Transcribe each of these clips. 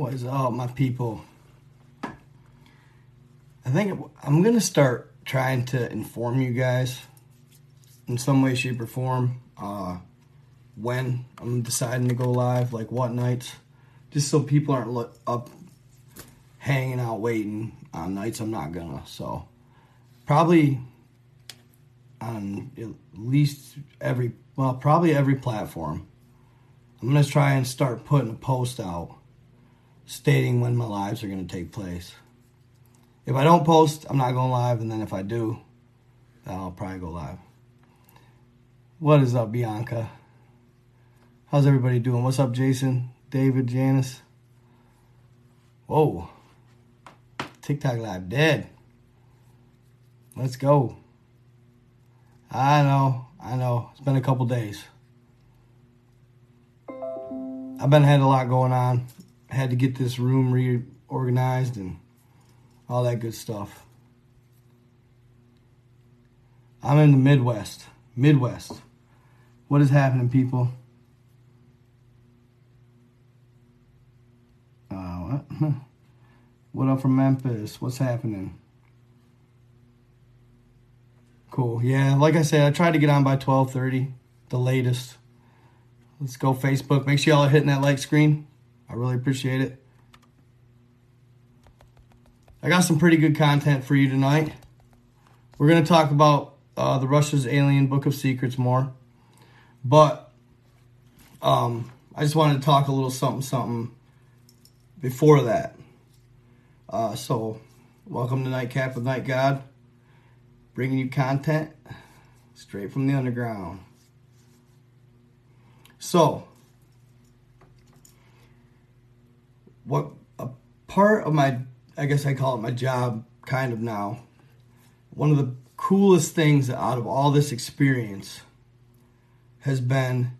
What is up, my people? I think I'm to start trying to inform you guys in some way, shape, or form uh, when I'm deciding to go live, like what nights, just so people aren't lo- up hanging out waiting on nights I'm not gonna. So, probably on at least every, well, probably every platform. I'm to try and start putting a post out stating when my lives are going to take place. If I don't post, I'm not going live, and then if I do, then I'll probably go live. What is up, Bianca? How's everybody doing? What's up, Jason, David, Janice? Whoa. TikTok Live dead. Let's go. I know, I know. It's been a couple days. I've been had a lot going on had to get this room reorganized and all that good stuff. I'm in the Midwest. Midwest. What is happening, people? Uh, what? what up from Memphis? What's happening? Cool. Yeah, like I said, I tried to get on by 12:30, the latest. Let's go Facebook. Make sure y'all are hitting that like screen. I really appreciate it. I got some pretty good content for you tonight. We're going to talk about uh, the Russia's Alien Book of Secrets more. But um, I just wanted to talk a little something, something before that. Uh, so, welcome to Nightcap with Night God, bringing you content straight from the underground. So, what a part of my I guess I call it my job kind of now. One of the coolest things out of all this experience has been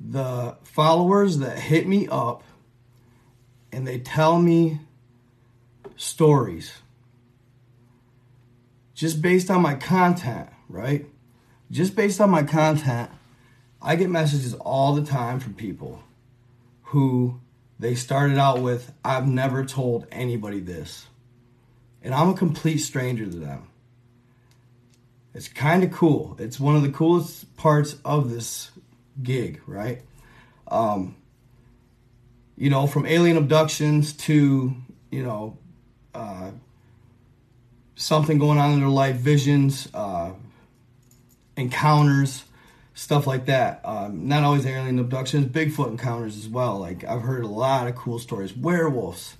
the followers that hit me up and they tell me stories just based on my content, right? Just based on my content, I get messages all the time from people who they started out with, I've never told anybody this. And I'm a complete stranger to them. It's kind of cool. It's one of the coolest parts of this gig, right? Um, you know, from alien abductions to, you know, uh, something going on in their life, visions, uh, encounters, stuff like that. Um, not always alien abductions, Bigfoot encounters as well. Like I've heard a lot of cool stories. Werewolves.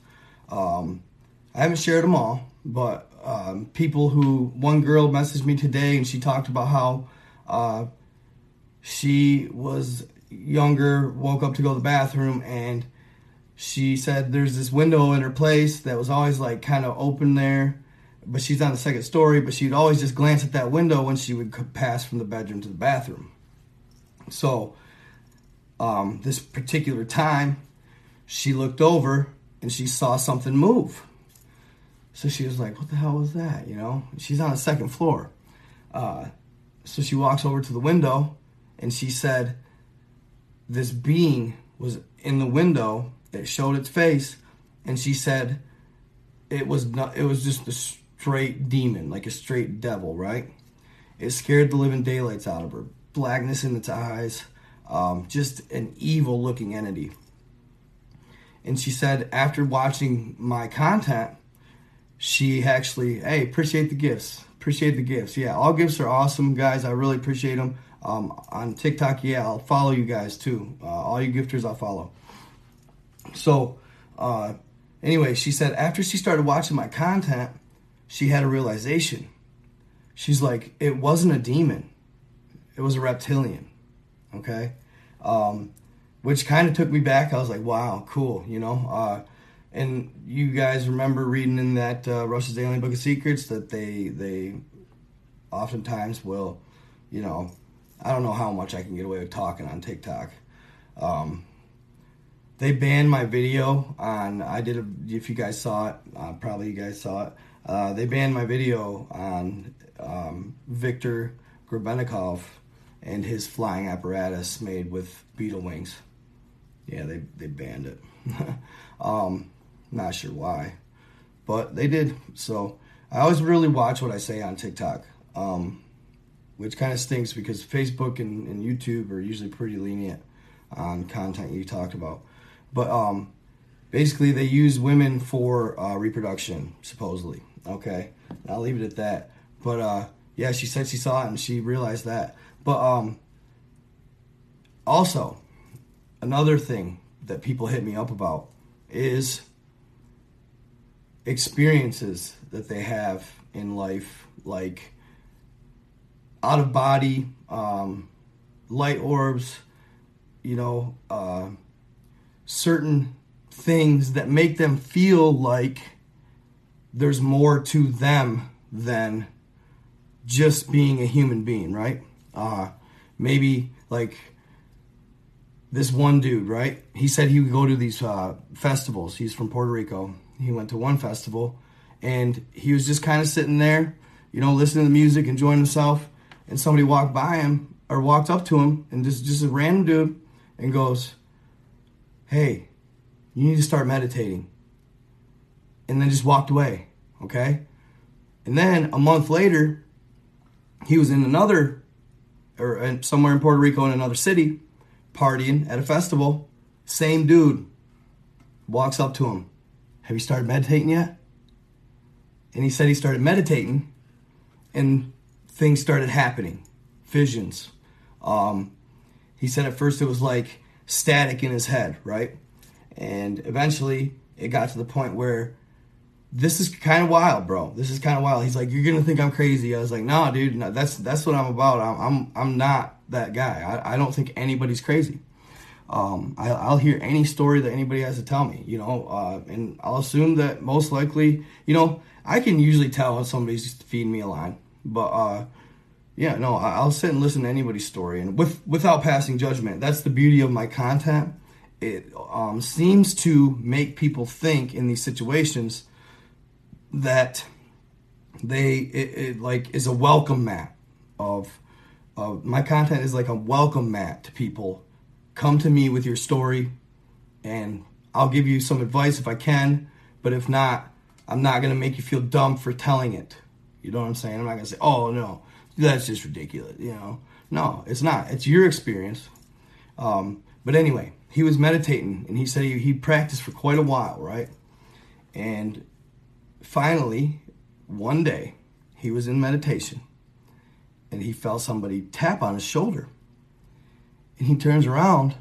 Um, I haven't shared them all, but um, people who one girl messaged me today and she talked about how uh, she was younger, woke up to go to the bathroom, and she said there's this window in her place that was always like kind of open there. But she's on the second story, but she'd always just glance at that window when she would pass from the bedroom to the bathroom. So, um, this particular time, she looked over and she saw something move. So she was like, What the hell was that? You know, she's on the second floor. Uh, so she walks over to the window and she said, This being was in the window. It showed its face. And she said, It was not, it was just a straight demon, like a straight devil, right? It scared the living daylights out of her blackness in its eyes, um, just an evil looking entity. And she said, after watching my content, she actually, hey, appreciate the gifts. Appreciate the gifts. Yeah, all gifts are awesome, guys. I really appreciate them. Um, on TikTok, yeah, I'll follow you guys too. Uh, all you gifters, I'll follow. So, uh, anyway, she said after she started watching my content, she had a realization. She's like, it wasn't a demon, it was a reptilian. Okay? Um, which kind of took me back. I was like, wow, cool, you know? Uh, and you guys remember reading in that uh, Russia's Alien Book of Secrets that they they oftentimes will, you know, I don't know how much I can get away with talking on TikTok. Um, they banned my video on. I did. A, if you guys saw it, uh, probably you guys saw it. Uh, they banned my video on um, Viktor Grebennikov and his flying apparatus made with beetle wings. Yeah, they they banned it. um, not sure why, but they did. So I always really watch what I say on TikTok, um, which kind of stinks because Facebook and, and, YouTube are usually pretty lenient on content you talked about. But um, basically, they use women for uh, reproduction, supposedly. Okay, I'll leave it at that. But uh, yeah, she said she saw it and she realized that. But um, also, another thing that people hit me up about is experiences that they have in life, like out of body, um, light orbs, you know, uh, certain things that make them feel like there's more to them than just being a human being, right? Uh, maybe like this one dude, right? He said he would go to these uh, festivals. He's from Puerto Rico he went to one festival and he was just kind of sitting there, you know, listening to the music, enjoying himself. And somebody walked by him or walked up to him and just, just a random dude and goes, Hey, you need to start meditating. And then just walked away. Okay. And then a month later, he was in another, or somewhere in Puerto Rico in another city, partying at a festival. Same dude walks up to him have you started meditating yet? And he said he started meditating and things started happening, visions. Um, he said at first it was like static in his head, right? And eventually it got to the point where this is kind of wild, bro. This is kind of wild. He's like, you're gonna think I'm crazy. I was like, nah, dude, no, that's that's what I'm about. I'm I'm, I'm not that guy. I, I don't think anybody's crazy. Um, I, will hear any story that anybody has to tell me, you know, uh, and I'll assume that most likely, you know, I can usually tell when somebody's feeding me a line, but uh, yeah, no, I'll sit and listen to anybody's story, and with without passing judgment. That's the beauty of my content. It um, seems to make people think in these situations that they it, it like is a welcome mat of of my content is like a welcome mat to people come to me with your story and I'll give you some advice if I can, but if not, I'm not to make you feel dumb for telling it. You know what I'm saying? I'm not to say, "Oh no, that's just ridiculous," you know. No, it's not. It's your experience. Um, but anyway, he was meditating and he said he, he practiced for quite a while, right? And finally, one day, he was in meditation and he felt somebody tap on his shoulder. And he turns around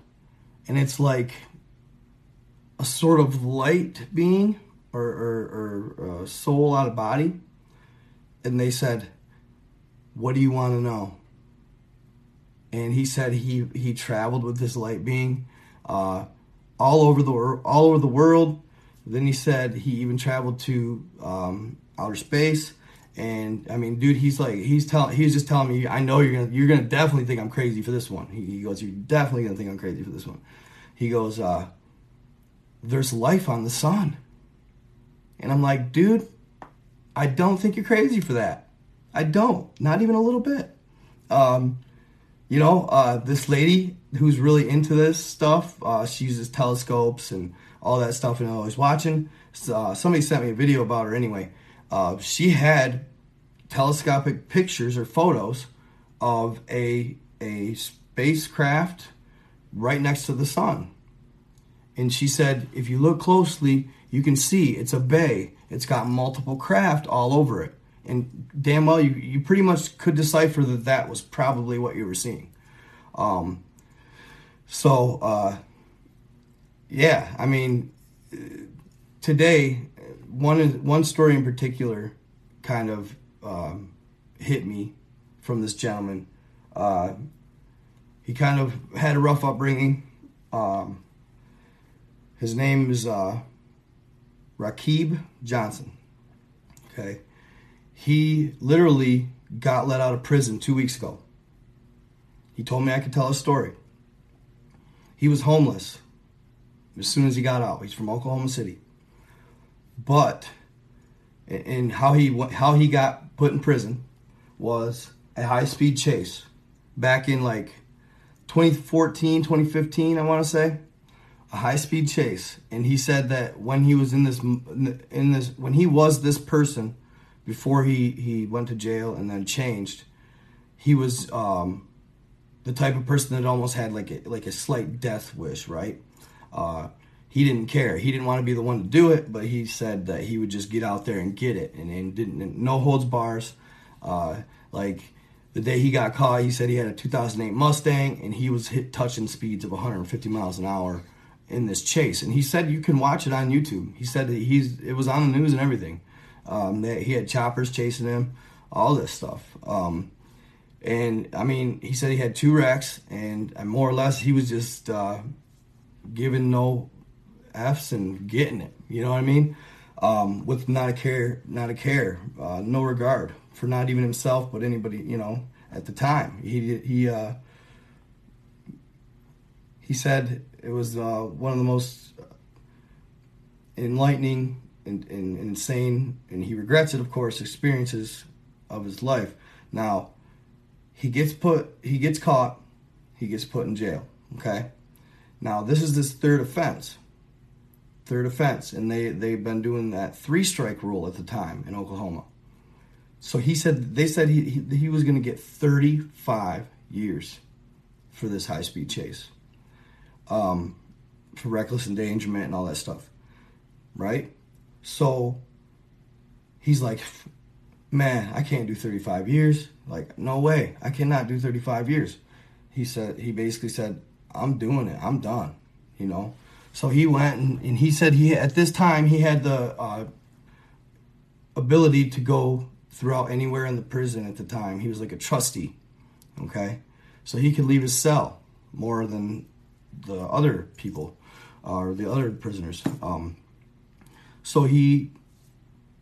and it's like a sort of light being or, or, or a soul out of body. And they said what do you want to know? And he said he he traveled with this light being uh, all over the all over the world then he said he even traveled to um, outer space and I mean, dude, he's like, he's telling, he's just telling me, I know you're gonna, you're gonna definitely think I'm crazy for this one. He, he goes, you're definitely gonna think I'm crazy for this one. He goes, uh, there's life on the sun, and I'm like, dude, I don't think you're crazy for that. I don't, not even a little bit. Um, you know, uh, this lady who's really into this stuff, uh, she uses telescopes and all that stuff, and I was watching. Uh, somebody sent me a video about her anyway uh, she had telescopic pictures or photos of a a spacecraft right next to the sun. And she said, if you look closely, you can see it's a bay. It's got multiple craft all over it. and damn well you you pretty much could decipher that that was probably what you were seeing. Um, so uh, yeah, I mean, today one one story in particular kind of um, hit me from this gentleman. Uh, he kind of had a rough upbringing. Um, his name is uh, Rakib Johnson. Okay. He literally got let out of prison two weeks ago. He told me I could tell a story. He was homeless as soon as he got out. He's from Oklahoma City. But and how he how he got put in prison was a high speed chase back in like 2014 2015 I want to say a high speed chase and he said that when he was in this in this when he was this person before he he went to jail and then changed he was um the type of person that almost had like a like a slight death wish right uh he didn't care he didn't want to be the one to do it but he said that he would just get out there and get it and, and didn't no holds bars uh like the day he got caught he said he had a 2008 mustang and he was hit touching speeds of 150 miles an hour in this chase, and he said you can watch it on YouTube. He said that he's it was on the news and everything. Um, that he had choppers chasing him, all this stuff. Um, and I mean, he said he had two wrecks, and, and more or less he was just uh, giving no f's and getting it. You know what I mean? Um, with not a care, not a care, uh, no regard for not even himself, but anybody. You know, at the time, he he uh, he said it was uh, one of the most enlightening and, and, and, insane, and he regrets it, of course, experiences of his life. Now, he gets put, he gets caught, he gets put in jail. Okay. Now, this is this third offense. Third offense, and they they've been doing that three strike rule at the time in Oklahoma. So he said they said he he, he was going to get 35 years for this high speed chase um, for reckless endangerment and all that stuff, right? So he's like, man, I can't do 35 years. Like, no way, I cannot do 35 years. He said, he basically said, I'm doing it. I'm done, you know? So he went and, and he said he, at this time, he had the uh, ability to go throughout anywhere in the prison at the time. He was like a trustee, okay? So he could leave his cell more than the other people uh, or the other prisoners. Um, so he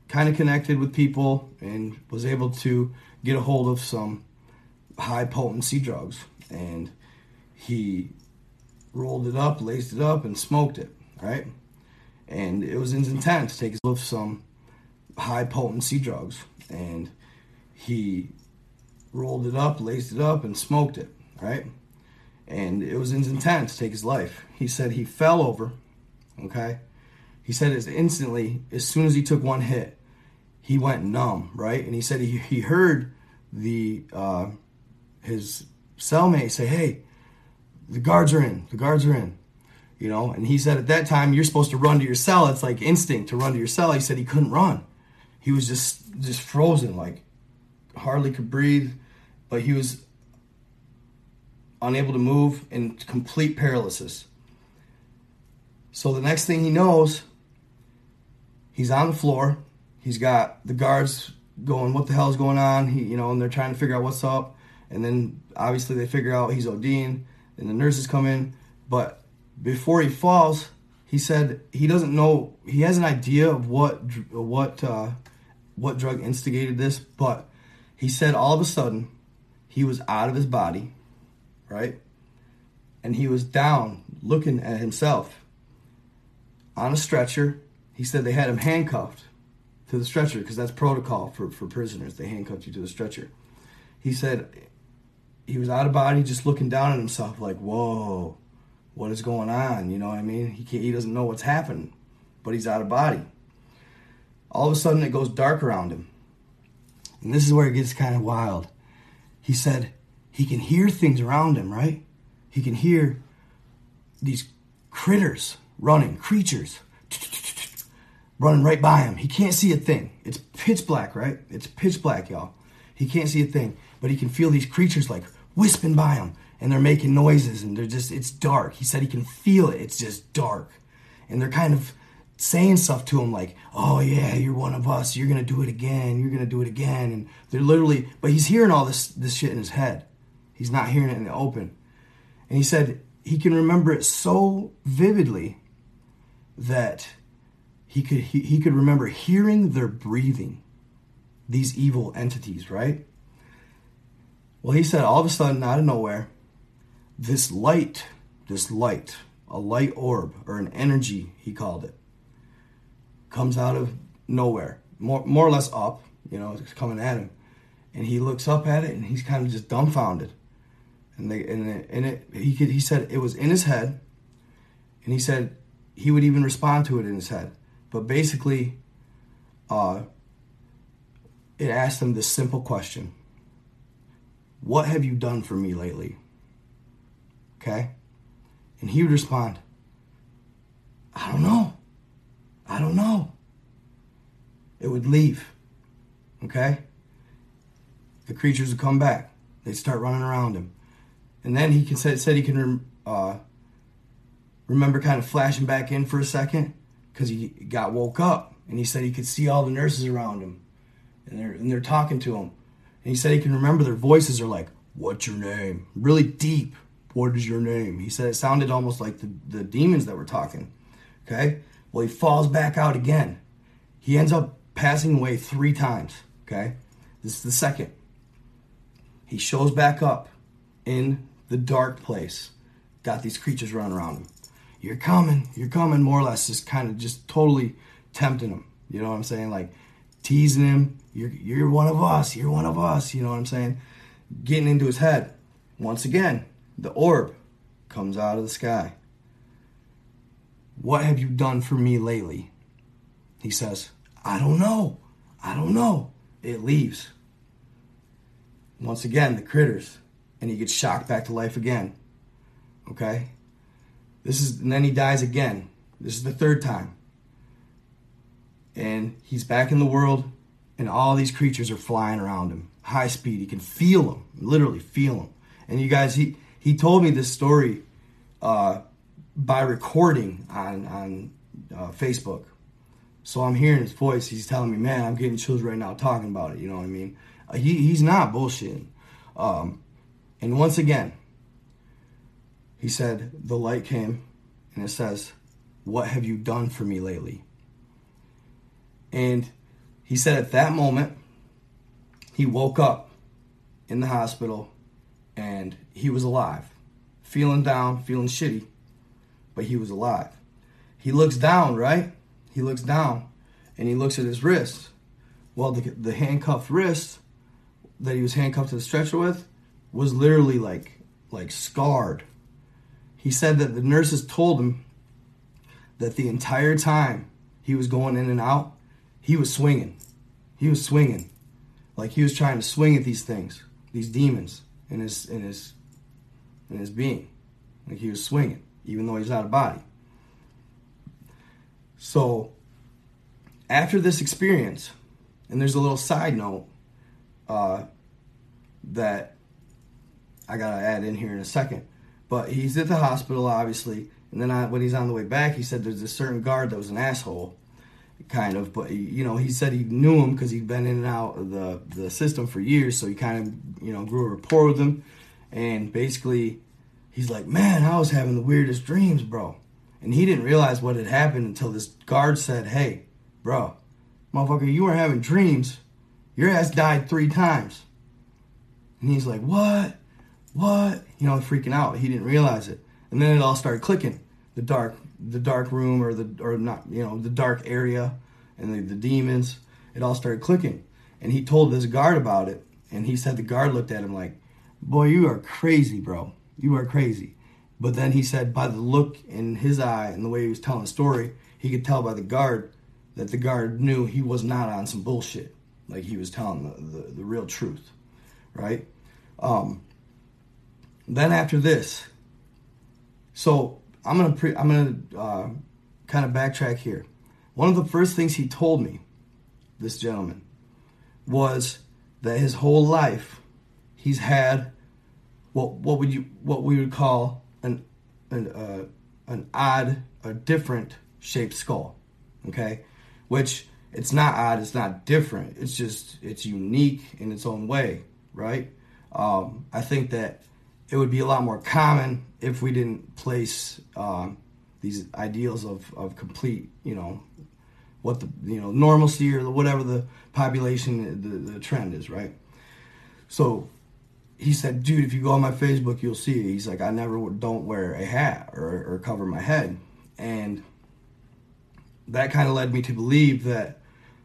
kind of connected with people and was able to get a hold of some high potency drugs and he rolled it up, laced it up, and smoked it, right? And it was intent to take of some high potency drugs and he rolled it up, laced it up, and smoked it, right? and it was his intent to take his life. He said he fell over, okay? He said as instantly, as soon as he took one hit, he went numb, right? And he said he, he heard the uh, his cellmate say, hey, the guards are in, the guards are in, you know? And he said at that time, you're supposed to run to your cell. It's like instinct to run to your cell. He said he couldn't run. He was just, just frozen, like hardly could breathe, but he was unable to move, in complete paralysis. So the next thing he knows, he's on the floor. He's got the guards going, "What the hell is going on?" He, you know, and they're trying to figure out what's up. And then obviously they figure out he's ODing, and the nurses come in. But before he falls, he said he doesn't know. He has an idea of what what uh, what drug instigated this, but he said all of a sudden he was out of his body right? And he was down looking at himself on a stretcher. He said they had him handcuffed to the stretcher because that's protocol for, for prisoners. They handcuffed you to the stretcher. He said he was out of body, just looking down at himself, like, whoa, what is going on? You know what I mean? He, can't, he doesn't know what's happening, but he's out of body. All of a sudden, it goes dark around him. And this is where it gets kind of wild. He said he can hear things around him, right? He can hear these critters running, creatures, running right by him. He can't see a thing. It's pitch black, right? It's pitch black, y'all. He can't see a thing, but he can feel these creatures like wisping by him and they're making noises and they're just, it's dark. He said he can feel it. It's just dark. And they're kind of saying stuff to him like, oh yeah, you're one of us. You're to do it again. You're to do it again. And they're literally, but he's hearing all this, this shit in his head. He's not hearing it in the open. And he said he can remember it so vividly that he could he, he could remember hearing their breathing these evil entities right well he said all of a sudden out of nowhere this light this light a light orb or an energy he called it comes out of nowhere. More, more or less up you know it's coming at him. And he looks up at it and he's kind of just dumbfounded. And they and it, and it he could he said it was in his head. And he said he would even respond to it in his head. But basically uh it asked him this simple question what have you done for me lately? Okay? And he would respond i don't know. I don't know. It would leave. Okay? The creatures would come back. They'd start running around him. And then he can said, said he can uh, remember kind of flashing back in for a second because he got woke up and he said he could see all the nurses around him. And they're and they're talking to him and he said he can remember their voices are like what's your name really deep what is your name he said it sounded almost like the, the demons that were talking okay well he falls back out again he ends up passing away three times okay this is the second he shows back up in the dark place. Got these creatures running around him. You're coming, you're coming, more or less, just kind of just totally tempting him. You know what I'm saying? Like teasing him. You're you're one of us. You're one of us. You know what I'm saying? Getting into his head. Once again, the orb comes out of the sky. What have you done for me lately? He says, I don't know. I don't know. It leaves. Once again, the critters and he gets shocked back to life again. Okay? This is and then he dies again. This is the third time. And he's back in the world and all these creatures are flying around him. High speed. He can feel them. Literally feel them. And you guys he he told me this story uh, by recording on on uh, Facebook. So I'm hearing his voice. He's telling me, "Man, I'm getting chills right now talking about it." You know what I mean? Uh, he he's not bullshitting. Um, and once again, he said, The light came and it says, What have you done for me lately? And he said at that moment, he woke up in the hospital and he was alive, feeling down, feeling shitty, but he was alive. He looks down, right? He looks down and he looks at his wrist. Well, the, the handcuffed wrist that he was handcuffed to the stretcher with was literally like like scarred. He said that the nurses told him that the entire time he was going in and out, he was swinging. He was swinging. Like he was trying to swing at these things, these demons in his in his in his being. Like he was swinging even though he's out of body. So after this experience, and there's a little side note uh, that I gotta add in here in a second. But he's at the hospital, obviously, and then I, when he's on the way back, he said there's a certain guard that was an asshole, kind of. But you know, he said he knew him because he'd been in and out of the the system for years, so he kind of you know grew a rapport with him. And basically, he's like, "Man, I was having the weirdest dreams, bro." And he didn't realize what had happened until this guard said, "Hey, bro, motherfucker, you weren't having dreams. Your ass died three times." And he's like, "What?" what? You know, freaking out. He didn't realize it. And then it all started clicking. The dark, the dark room, or the, or not, you know, the dark area, and the, the demons. It all started clicking. And he told this guard about it. And he said the guard looked at him like, "Boy, you are crazy, bro. You are crazy." But then he said, by the look in his eye and the way he was telling the story, he could tell by the guard that the guard knew he was not on some bullshit. Like he was telling the, the, the real truth, right? Um, then after this, so I'm gonna pre- I'm gonna uh, kind of backtrack here. one of the first things he told me, this gentleman, was that his whole life he's had what what would you what we would call an an uh, an odd a different shaped skull, okay, which it's not odd, it's not different, it's just it's unique in its own way, right? Um, I think that it would be a lot more common if we didn't place um, these ideals of, of complete, you know, what the you know normalcy or whatever the population the, the trend is, right? So he said, dude, if you go on my Facebook, you'll see. It. He's like, I never don't wear a hat or, or cover my head, and that kind of led me to believe that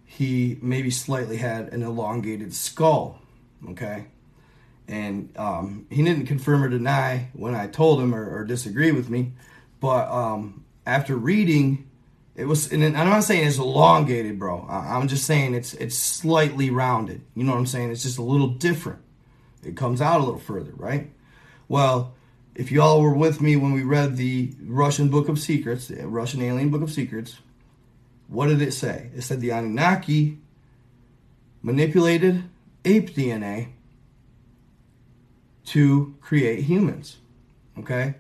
he maybe slightly had an elongated skull. Okay, and um, he didn't confirm or deny when I told him or, or disagree with me, but um, after reading, it was, and I'm not saying it's elongated, bro. I'm just saying it's it's slightly rounded. You know what I'm saying? It's just a little different. It comes out a little further, right? Well, if y'all were with me when we read the Russian Book of Secrets, the Russian Alien Book of Secrets, what did it say? It said the Anunnaki manipulated ape DNA to create humans. Okay?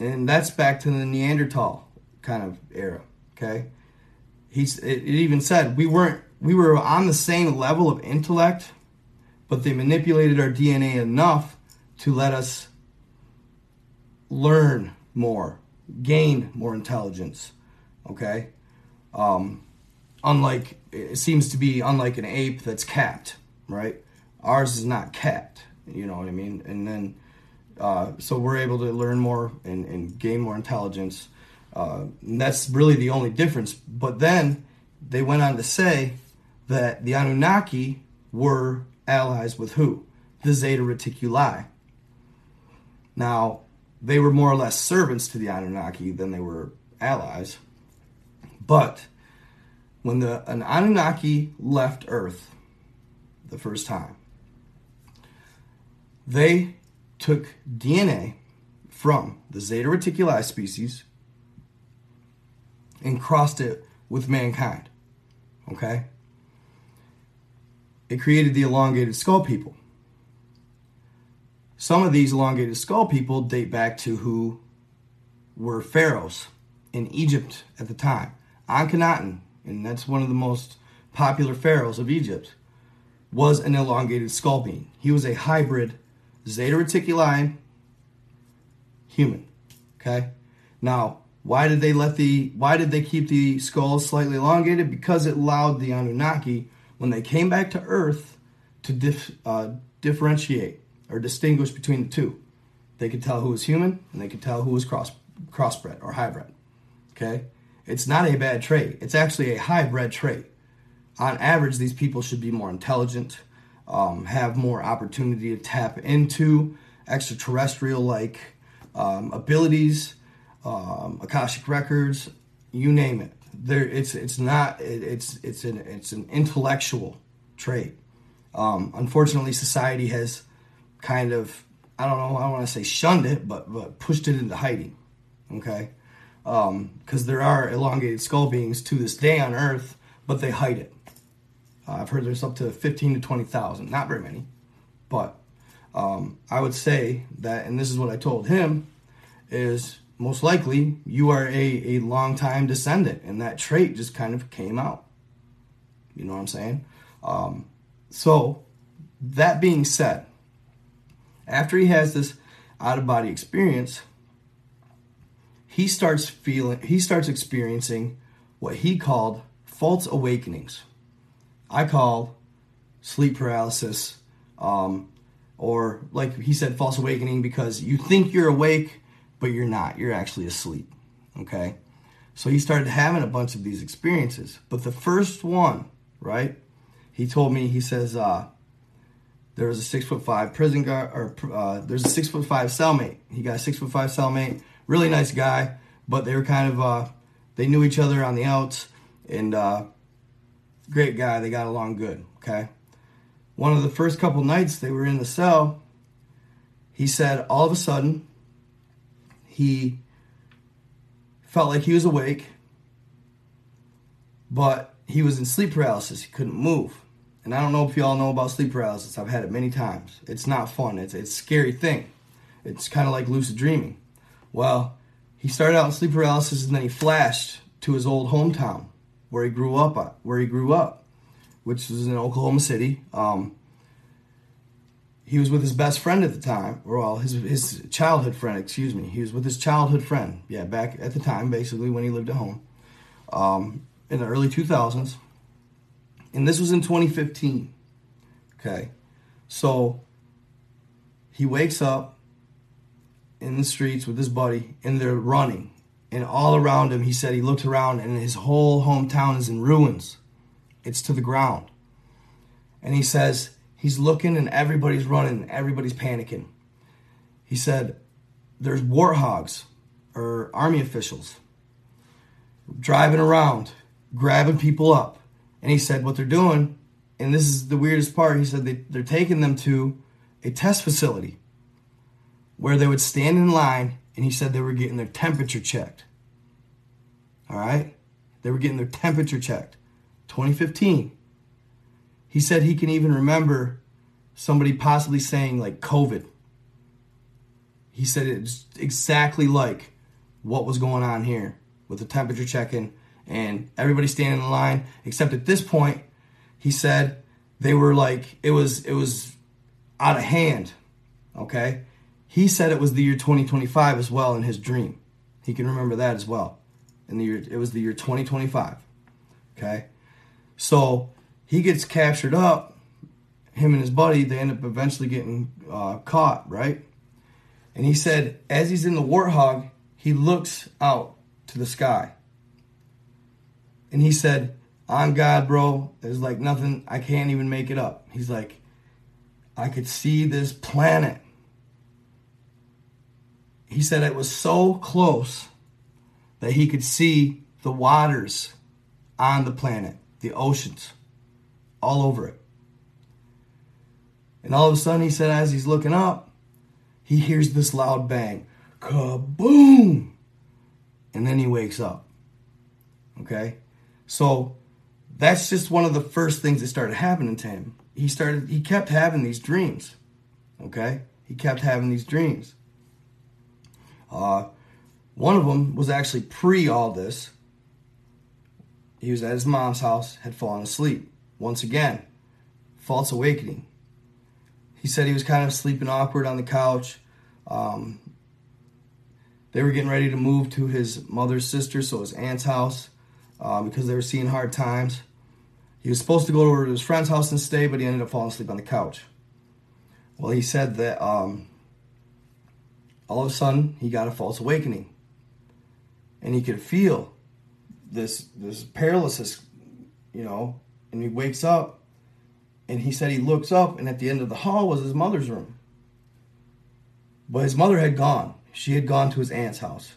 and that's back to the Neanderthal kind of era. Okay, he's it, it even said we weren't we were on the same level of intellect, but they manipulated our DNA enough to let us learn more, gain more intelligence. Okay, um, unlike it seems to be unlike an ape that's capped, right? Ours is not capped. You know what I mean? And then uh, so we're able to learn more and, and gain more intelligence. Uh, that's really the only difference. But then they went on to say that the Anunnaki were allies with who? The Zeta Reticuli. Now, they were more or less servants to the Anunnaki than they were allies. But when the an Anunnaki left Earth the first time, they took DNA from the Zeta Reticuli species and crossed it with mankind. Okay? It created the elongated skull people. Some of these elongated skull people date back to who were pharaohs in Egypt at the time. Akhenaten, and that's one of the most popular pharaohs of Egypt, was an elongated skull being. He was a hybrid Zeta Reticuli, human. Okay? Now, why did they let the why did they keep the skull slightly elongated? Because it allowed the Anunnaki, when they came back to Earth, to dif, uh, differentiate or distinguish between the two. They could tell who was human and they could tell who was cross crossbred or hybrid. Okay? It's not a bad trait. It's actually a hybrid trait. On average, these people should be more intelligent, um, have more opportunity to tap into extraterrestrial like um, abilities, um, akashic records, you name it. There, it's it's not it, it's it's an it's an intellectual trait. Um, unfortunately, society has kind of I don't know I don't want to say shunned it, but but pushed it into hiding. Okay, because um, there are elongated skull beings to this day on Earth, but they hide it. Uh, I've heard there's up to 15 to 20,000. Not very many, but um, I would say that, and this is what I told him, is most likely you are a, a long time descendant, and that trait just kind of came out. You know what I'm saying? Um, so, that being said, after he has this out of body experience, he starts feeling, he starts experiencing what he called false awakenings. I call sleep paralysis, um, or like he said, false awakening, because you think you're awake, but you're not. You're actually asleep. Okay? So he started having a bunch of these experiences. But the first one, right? He told me, he says, uh, there was a six foot five prison guard, or uh, there's a six foot five cellmate. He got a six foot five cellmate, really nice guy, but they were kind of, uh, they knew each other on the outs, and uh, great guy. They got along good. Okay. One of the first couple nights they were in the cell, he said all of a sudden he felt like he was awake but he was in sleep paralysis. He couldn't move. And I don't know if you all know about sleep paralysis. I've had it many times. It's not fun. It's it's a scary thing. It's kind of like lucid dreaming. Well, he started out in sleep paralysis and then he flashed to his old hometown where he grew up where he grew up, which was in Oklahoma City. Um, he was with his best friend at the time, or well, his his childhood friend, excuse me. He was with his childhood friend, yeah, back at the time, basically when he lived at home, um, in the early 2000s, and this was in 2015. Okay, so he wakes up in the streets with his buddy, and they're running, and all around him, he said he looked around, and his whole hometown is in ruins. It's to the ground, and he says He's looking and everybody's running, everybody's panicking. He said, There's warthogs or army officials driving around, grabbing people up. And he said, What they're doing, and this is the weirdest part, he said they, they're taking them to a test facility where they would stand in line, and he said they were getting their temperature checked. All right? They were getting their temperature checked. 2015. He said he can even remember somebody possibly saying like COVID. He said it's exactly like what was going on here with the temperature checking and everybody standing in line. Except at this point, he said they were like it was it was out of hand. Okay, he said it was the year 2025 as well in his dream. He can remember that as well. In the year it was the year 2025. Okay, so he gets captured up. Him and his buddy, they end up eventually getting uh, caught, right? And he said, as he's in the warthog, he looks out to the sky. And he said, on God, bro, there's like nothing, I can't even make it up. He's like, I could see this planet. He said it was so close that he could see the waters on the planet, the oceans all over it. And all of a sudden, he said, as he's looking up, he hears this loud bang kaboom! And then he wakes up. Okay? So that's just one of the first things that started happening to him. He started, he kept having these dreams. Okay? He kept having these dreams. Uh, one of them was actually pre all this. He was at his mom's house, had fallen asleep. Once again, false awakening. He said he was kind of sleeping awkward on the couch. Um, they were getting ready to move to his mother's sister, so his aunt's house, uh, because they were seeing hard times. He was supposed to go over to his friend's house and stay, but he ended up falling asleep on the couch. Well, he said that um, all of a sudden he got a false awakening, and he could feel this this paralysis, you know, and he wakes up and he said he looks up and at the end of the hall was his mother's room. But his mother had gone. She had gone to his aunt's house.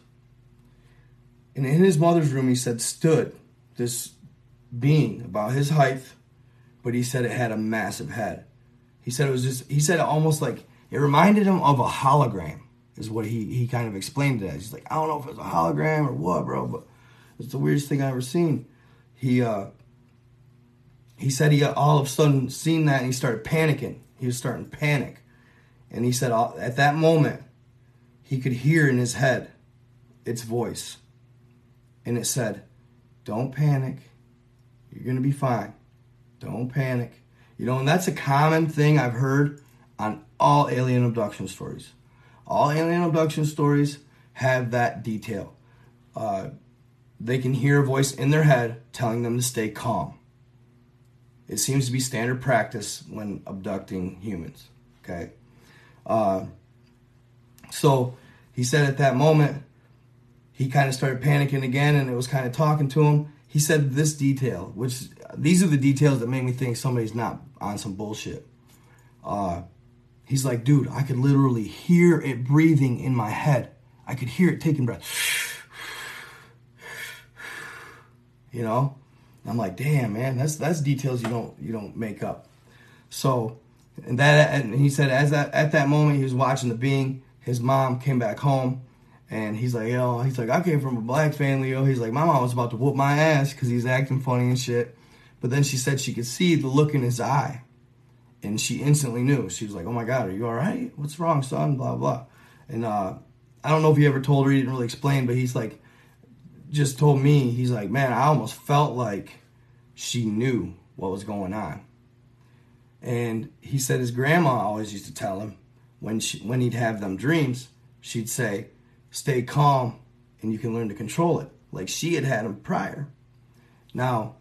And in his mother's room, he said, stood this being about his height, but he said it had a massive head. He said it was just, he said it almost like, it reminded him of a hologram, is what he, he kind of explained it as. He's like, I don't know if it's a hologram or what, bro, but it's the weirdest thing I ever seen. He, uh, he said he all of a sudden seen that and he started panicking. He was starting to panic. And he said at that moment, he could hear in his head its voice. And it said, Don't panic. You're to be fine. Don't panic. You know, and that's a common thing I've heard on all alien abduction stories. All alien abduction stories have that detail. Uh, they can hear a voice in their head telling them to stay calm. It seems to be standard practice when abducting humans. Okay. Uh, so he said at that moment, he kind of started panicking again and it was kind of talking to him. He said this detail, which these are the details that make me think somebody's not on some bullshit. Uh, he's like, dude, I could literally hear it breathing in my head. I could hear it taking breath. You know? I'm like, damn, man, that's that's details you don't you don't make up. So, and that and he said as that at that moment he was watching the being, his mom came back home, And he's like, yo, he's like, I came from a black family, yo. He's like, my mom was about to whoop my ass because he's acting funny and shit. But then she said she could see the look in his eye. And she instantly knew. She was like, oh my God, are you all right? What's wrong, son? Blah, blah. And uh, I don't know if he ever told her, he didn't really explain, but he's like, just told me, he's like, man, I almost felt like she knew what was going on. And he said his grandma always used to tell him when she, when he'd have them dreams, she'd say, "Stay calm, and you can learn to control it." Like she had had him prior. Now,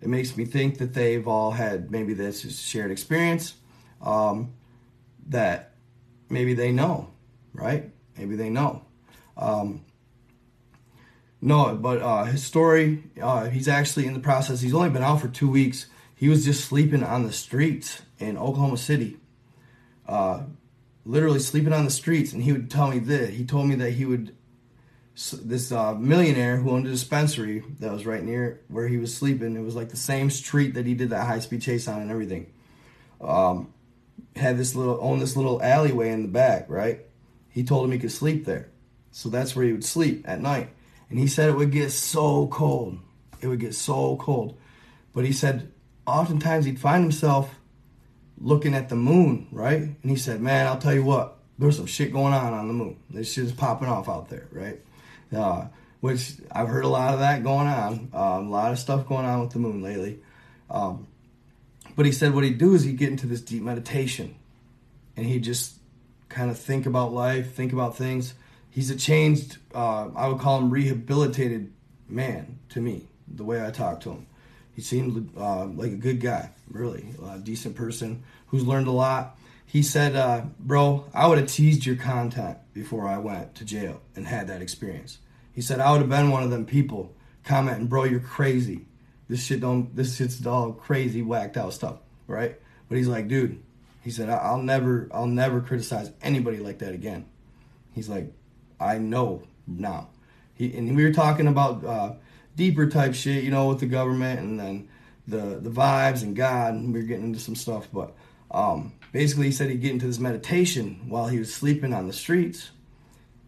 it makes me think that they've all had maybe this is shared experience, um, that maybe they know, right? Maybe they know. Um, no, but uh, his story, uh, he's actually in the process. He's only been out for two weeks. He was just sleeping on the streets in Oklahoma City. Uh, literally sleeping on the streets. And he would tell me this. He told me that he would, this uh, millionaire who owned a dispensary that was right near where he was sleeping, it was like the same street that he did that high speed chase on and everything. Um, had this little, owned this little alleyway in the back, right? He told him he could sleep there. So that's where he would sleep at night. And he said it would get so cold. It would get so cold. But he said oftentimes he'd find himself looking at the moon, right? And he said, Man, I'll tell you what, there's some shit going on on the moon. This shit is popping off out there, right? Uh, which I've heard a lot of that going on. Um, a lot of stuff going on with the moon lately. Um, but he said what he'd do is he'd get into this deep meditation and he'd just kind of think about life, think about things. He's a changed, uh, I would call him rehabilitated man to me, the way I talk to him. He seemed uh, like a good guy, really, a decent person who's learned a lot. He said, uh, "Bro, I would have teased your content before I went to jail and had that experience." He said, "I would have been one of them people commenting, bro, you're crazy. This shit don't. This shit's all crazy, whacked out stuff, right?" But he's like, "Dude," he said, "I'll never, I'll never criticize anybody like that again." He's like, "I know now." He and we were talking about. Uh, deeper type shit, you know, with the government and then the the vibes and God. And we are getting into some stuff, but um, basically, he said he'd get into this meditation while he was sleeping on the streets,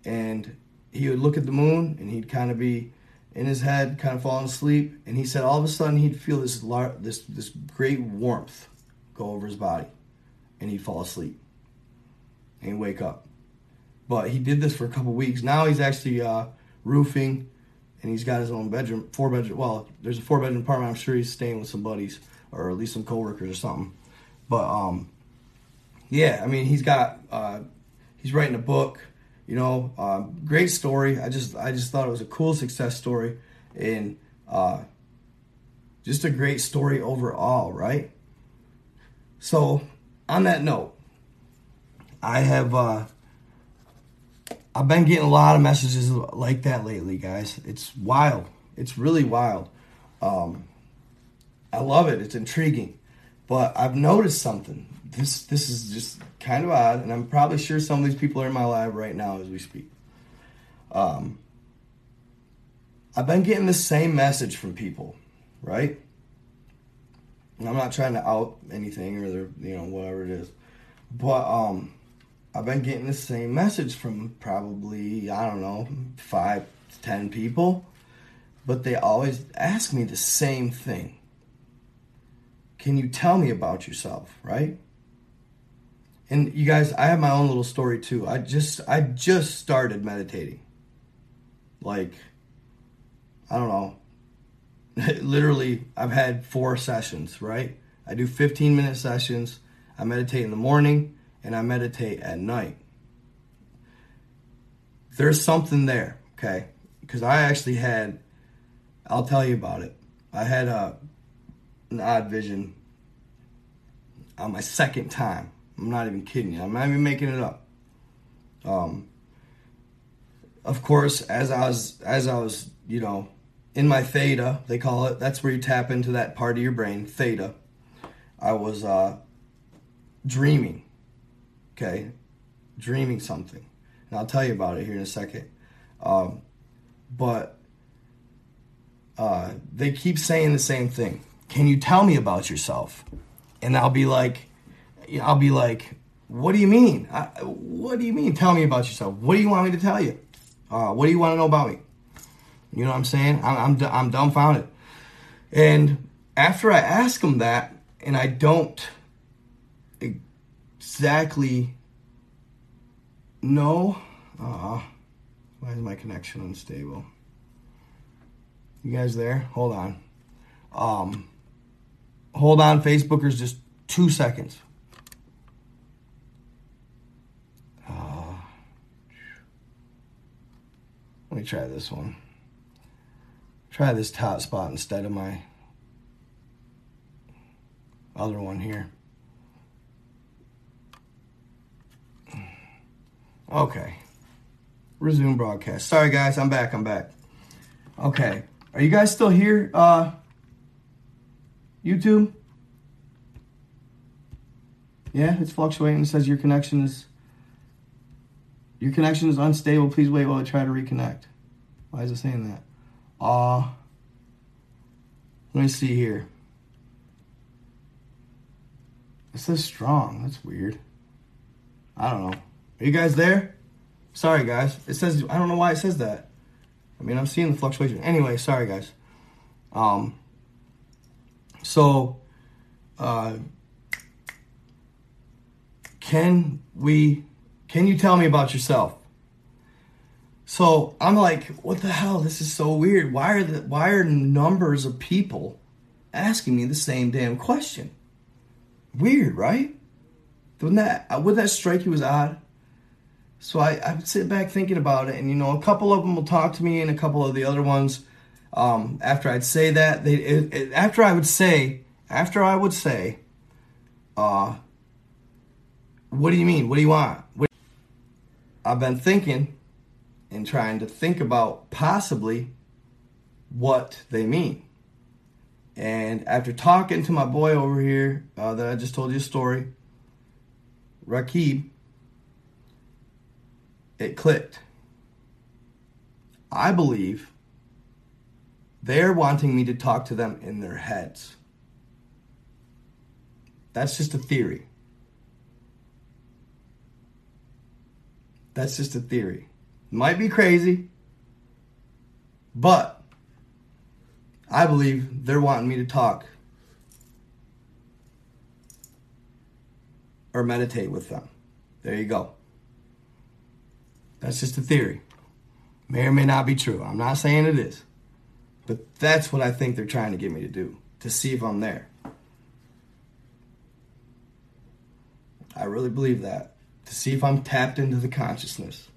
and he would look at the moon and he'd kind of be in his head, kind of falling asleep. And he said all of a sudden he'd feel this lar- this this great warmth go over his body, and he'd fall asleep and wake up. But he did this for a couple weeks. Now he's actually uh, roofing and he's got his own bedroom, four bedroom. Well, there's a four bedroom apartment. I'm sure he's staying with some buddies or at least some coworkers or something. But um, yeah, I mean, he's got uh, he's writing a book. You know, uh, great story. I just I just thought it was a cool success story and uh, just a great story overall, right? So on that note, I have uh, I've been getting a lot of messages like that lately, guys. It's wild. It's really wild. Um, I love it. It's intriguing. But I've noticed something. This this is just kind of odd, and I'm probably sure some of these people are in my live right now as we speak. Um, I've been getting the same message from people, right? And I'm not trying to out anything or you know whatever it is, but um, I've been getting the same message from probably, I don't know, five to ten people, but they always ask me the same thing. Can you tell me about yourself, right? And you guys, I have my own little story too. I just I just started meditating. Like I don't know. Literally, I've had four sessions, right? I do 15 minute sessions. I meditate in the morning, and I meditate at night. There's something there, okay? Because I actually had, I'll tell you about it. I had a, an odd vision on my second time. I'm not even kidding you. I'm not even making it up. Um, of course, as I was, as I was, you know, in my theta, they call it. That's where you tap into that part of your brain, theta. I was uh, dreaming okay, dreaming something. And I'll tell you about it here in a second. Um, but uh, they keep saying the same thing. Can you tell me about yourself? And I'll be like, I'll be like, what do you mean? I, what do you mean? Tell me about yourself. What do you want me to tell you? Uh, what do you want to know about me? You know what I'm saying? I'm, I'm, I'm dumbfounded. And after I ask them that, and I don't exactly know, uh, why is my connection unstable? You guys there? Hold on. Um, hold on, Facebookers, just two seconds. Let me try this one. Try this top spot instead of my other one here. Okay. Resume broadcast. Sorry guys, I'm back, I'm back. Okay. Are you guys still here? Uh YouTube? Yeah, it's fluctuating. It says your connection is your connection is unstable. Please wait while I try to reconnect. Why is it saying that? Uh let me see here. It says strong. That's weird. I don't know. Are you guys there? Sorry, guys. It says I don't know why it says that. I mean, I'm seeing the fluctuation. Anyway, sorry, guys. Um. So, uh, can we? Can you tell me about yourself? So I'm like, what the hell? This is so weird. Why are the why are numbers of people asking me the same damn question? Weird, right? Wouldn't that would that strike you as odd? So I, I would sit back thinking about it, and you know, a couple of them will talk to me, and a couple of the other ones, um, after I'd say that, they it, it, after I would say, after I would say, uh, what do you mean? What do you want? What? I've been thinking and trying to think about possibly what they mean. And after talking to my boy over here uh, that I just told you a story, Rakib, it clicked. I believe they're wanting me to talk to them in their heads. That's just a theory. That's just a theory. Might be crazy, but I believe they're wanting me to talk or meditate with them. There you go. That's just a theory. May or may not be true. I'm not saying it is. But that's what I think they're trying to get me to do, to see if I'm there. I really believe that. To see if I'm tapped into the consciousness.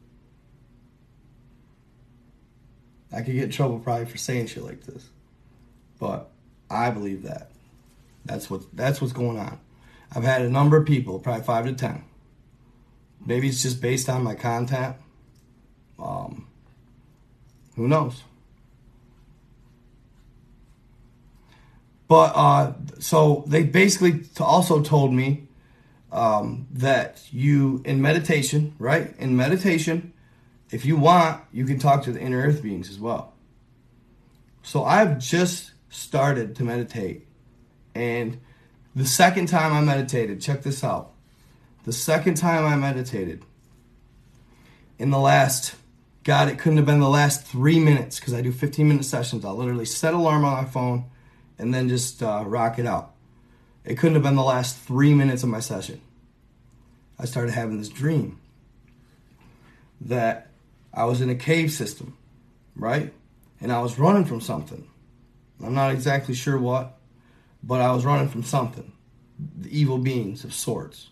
I could get in trouble probably for saying shit like this. But I believe that. That's what that's what's going on. I've had a number of people, probably five to ten. Maybe it's just based on my content. Um, who knows? But uh, so they basically also told me um, that you in meditation, right? In meditation, if you want, you can talk to the inner earth beings as well. So I've just started to meditate. And the second time I meditated, check this out. The second time I meditated, in the last, God, it couldn't have been the last three minutes because I do 15 minute sessions. I'll literally set alarm on my phone and then just uh, rock it out. It couldn't have been the last three minutes of my session. I started having this dream that I was in a cave system, right? And I was running from something. I'm not exactly sure what, but I was running from something. The evil beings of sorts.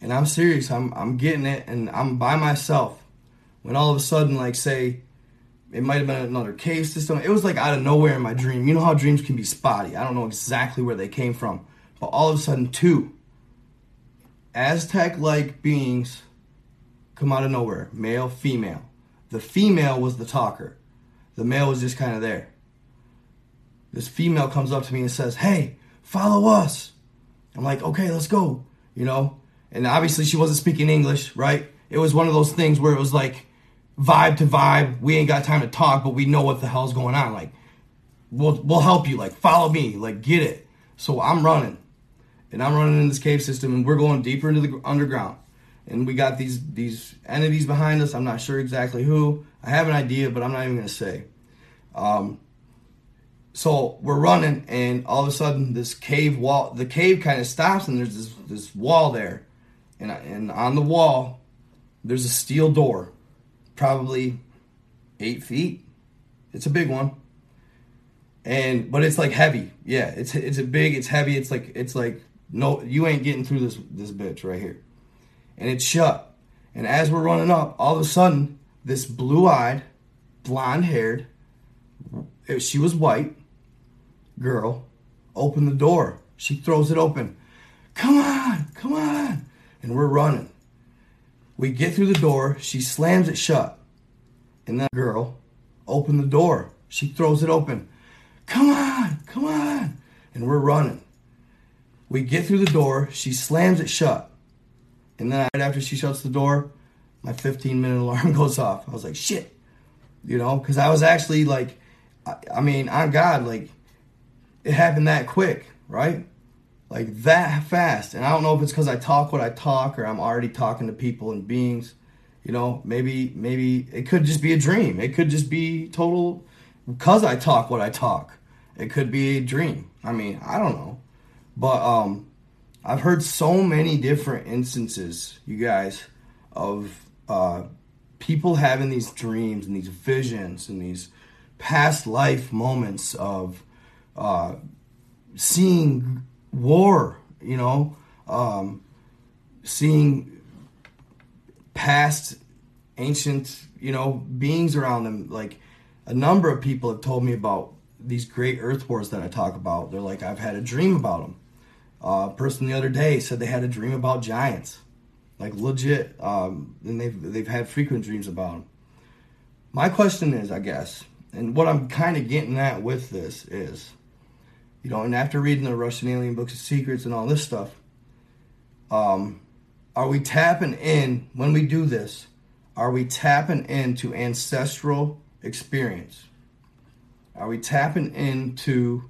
And I'm serious, I'm I'm getting it and I'm by myself. When all of a sudden, like say, it might have been another cave system. It was like out of nowhere in my dream. You know how dreams can be spotty. I don't know exactly where they came from. But all of a sudden, two Aztec like beings come out of nowhere male, female. The female was the talker, the male was just kind of there this female comes up to me and says, Hey, follow us. I'm like, Okay, let's go, you know? And obviously, she wasn't speaking English, right? It was one of those things where it was like vibe to vibe. We ain't got time to talk, but we know what the hell's going on. Like, we'll, we'll help you. Like, follow me. Like, get it. So I'm running. And I'm running in this cave system, and we're going deeper into the underground. and we got these these entities behind us. I'm not sure exactly who. I have an idea, but I'm not even gonna say. Um, so we're running, and all of a sudden, this cave wall, the cave kind of stops, and there's this this wall there, and and on the wall, there's a steel door, probably eight feet. It's a big one, and but it's like heavy. Yeah, it's it's a big, it's heavy. It's like it's like no, you ain't getting through this this bitch right here, and it's shut. And as we're running up, all of a sudden, this blue-eyed, blonde-haired, eh, she was white girl open the door. She throws it open. Come on, come on. And we're running. We get through the door. She slams it shut. And that girl open the door. She throws it open. Come on, come on. And we're running. We get through the door. She slams it shut. And then right after she shuts the door, my 15 minute alarm goes off. I was like, shit. You know, because I was actually like, I, I mean, on God, like, it happened that quick, right? Like that fast. And I don't know if it's because I talk what I talk or I'm already talking to people and beings. You know, maybe maybe it could just be a dream. It could just be total because I talk what I talk. It could be a dream. I mean, I don't know. But um I've heard so many different instances, you guys, of uh people having these dreams and these visions and these past life moments of uh, seeing war, you know, um, seeing past ancient, you know, beings around them. Like a number of people have told me about these great earth wars that I talk about. They're like, I've had a dream about them. Uh, person the other day said they had a dream about giants, like legit, um, and they've they've had frequent dreams about them. My question is, I guess, and what I'm kind of getting at with this is you know, and after reading the Russian alien books of secrets and all this stuff, um, are we tapping in when we do this? Are we tapping into ancestral experience? Are we tapping into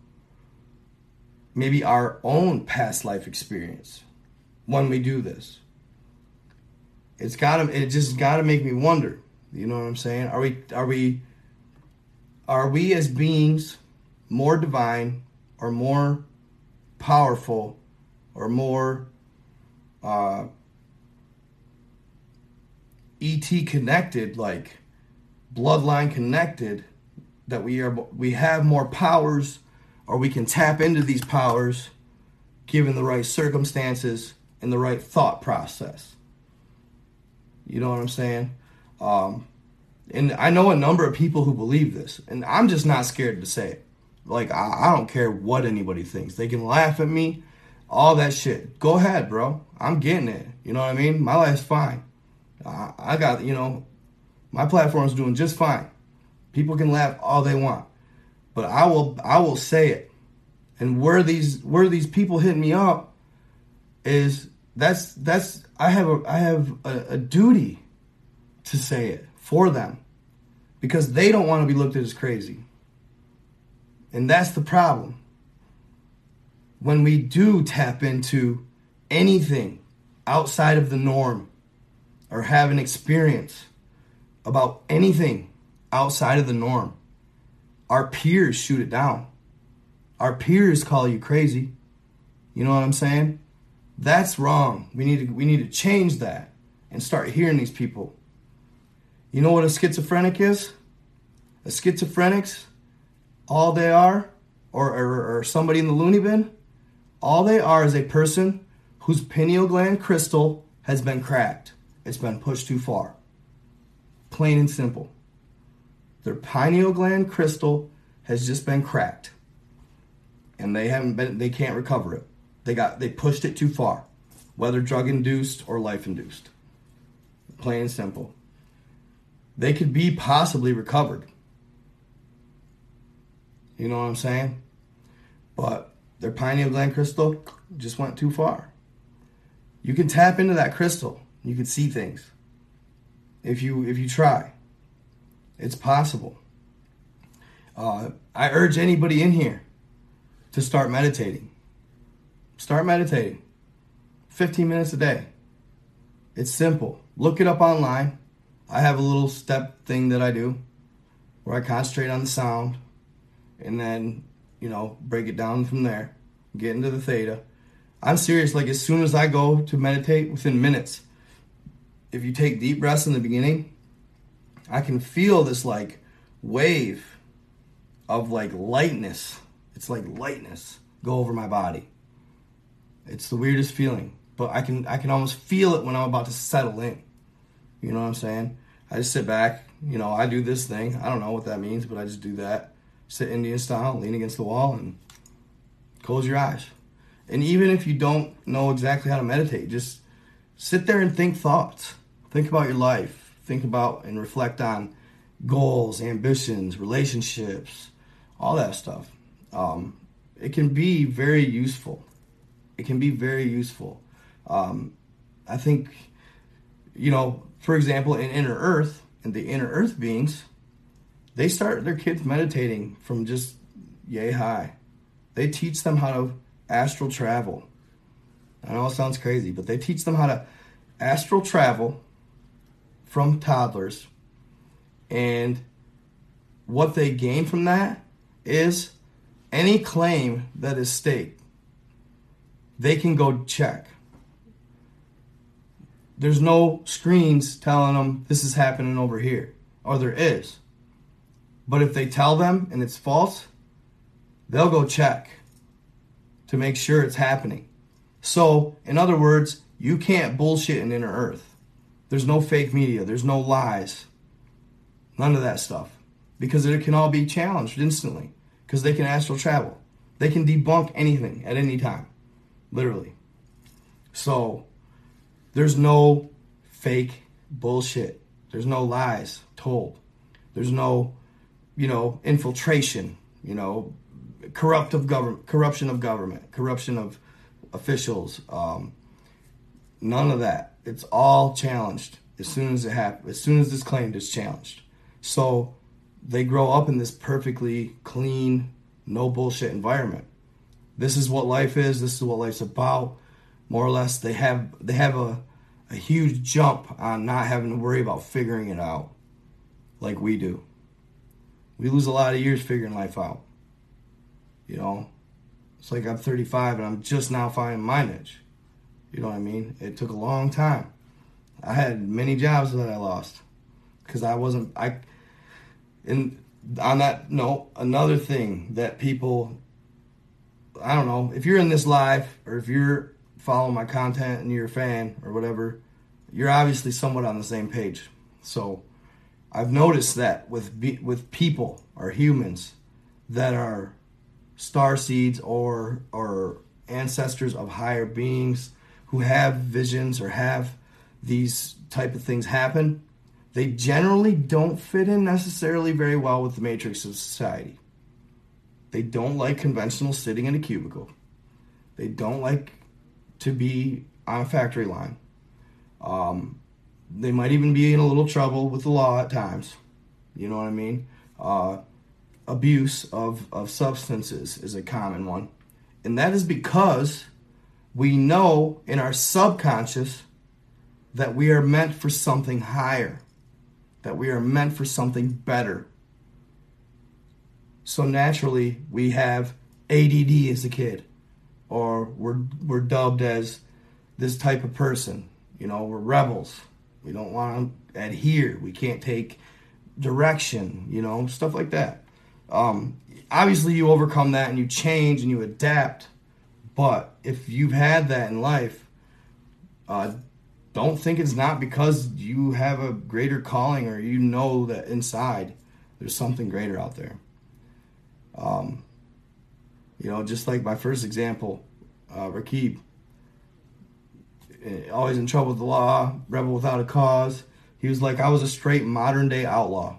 maybe our own past life experience when we do this? It's gotta it just gotta make me wonder. You know what I'm saying? Are we are we are we as beings more divine or more powerful or more uh, ET connected, like bloodline connected, that we are we have more powers or we can tap into these powers given the right circumstances and the right thought process. You know what I'm saying? Um, and I know a number of people who believe this, and I'm just not scared to say it. Like I, I don't care what anybody thinks. They can laugh at me, all that shit. Go ahead, bro. I'm getting it. You know what I mean? My life's fine. I, I got you know, my platform's doing just fine. People can laugh all they want, but I will I will say it. And where these where these people hit me up is that's that's I have a I have a, a duty to say it for them because they don't want to be looked at as crazy. And that's the problem. When we do tap into anything outside of the norm or have an experience about anything outside of the norm, our peers shoot it down. Our peers call you crazy. You know what I'm saying? That's wrong. We need to we need to change that and start hearing these people. You know what a schizophrenic is? A schizophrenic's all they are, or, or, or somebody in the loony bin, all they are is a person whose pineal gland crystal has been cracked. It's been pushed too far. Plain and simple. Their pineal gland crystal has just been cracked. And they haven't been they can't recover it. They got they pushed it too far. Whether drug induced or life induced. Plain and simple. They could be possibly recovered. You know what I'm saying? But their pineal gland crystal just went too far. You can tap into that crystal. You can see things. If you if you try. It's possible. Uh, I urge anybody in here to start meditating. Start meditating. 15 minutes a day. It's simple. Look it up online. I have a little step thing that I do where I concentrate on the sound and then, you know, break it down from there, get into the theta. I'm serious, like as soon as I go to meditate within minutes, if you take deep breaths in the beginning, I can feel this like wave of like lightness. It's like lightness go over my body. It's the weirdest feeling, but I can I can almost feel it when I'm about to settle in. You know what I'm saying? I just sit back, you know, I do this thing. I don't know what that means, but I just do that. Sit Indian style, lean against the wall and close your eyes. And even if you don't know exactly how to meditate, just sit there and think thoughts. Think about your life. Think about and reflect on goals, ambitions, relationships, all that stuff. Um, it can be very useful. It can be very useful. Um, I think, you know, for example, in Inner Earth, and the Inner Earth beings, they start their kids meditating from just yay high. They teach them how to astral travel. I know it sounds crazy, but they teach them how to astral travel from toddlers. And what they gain from that is any claim that is staked, they can go check. There's no screens telling them this is happening over here, or there is. But if they tell them and it's false, they'll go check to make sure it's happening. So, in other words, you can't bullshit in inner earth. There's no fake media, there's no lies. None of that stuff. Because it can all be challenged instantly. Because they can astral travel. They can debunk anything at any time. Literally. So there's no fake bullshit. There's no lies told. There's no, you know, infiltration, you know, corrupt of government, corruption of government, corruption of officials. Um, none of that. It's all challenged as soon as it happens. As soon as it's claimed, it's challenged. So they grow up in this perfectly clean, no bullshit environment. This is what life is. This is what life's about. More or less, they have they have a a huge jump on not having to worry about figuring it out like we do. We lose a lot of years figuring life out. You know, it's like I'm 35 and I'm just now finding my niche. You know what I mean? It took a long time. I had many jobs that I lost because I wasn't I and on that note, another thing that people, I don't know, if you're in this live or if you're following my content and you're a fan or whatever, you're obviously somewhat on the same page. So I've noticed that with with people or humans that are star seeds or or ancestors of higher beings who have visions or have these type of things happen they generally don't fit in necessarily very well with the matrix of society. They don't like conventional sitting in a cubicle. They don't like to be on a factory line. Um, they might even be in a little trouble with the law at times. You know what I mean? Uh, abuse of, of substances is a common one. And that is because we know in our subconscious that we are meant for something higher that we are meant for something better. So naturally, we have ADD as a kid, or we're, we're dubbed as this type of person. You know, we're rebels. We don't want to adhere. We can't take direction, you know, stuff like that. Um, obviously, you overcome that and you change and you adapt. But if you've had that in life, uh, don't think it's not because you have a greater calling or you know that inside there's something greater out there. Um, you know, just like my first example, uh, Rakib, eh, always in trouble with the law, rebel without a cause. He was like, I was a straight modern day outlaw.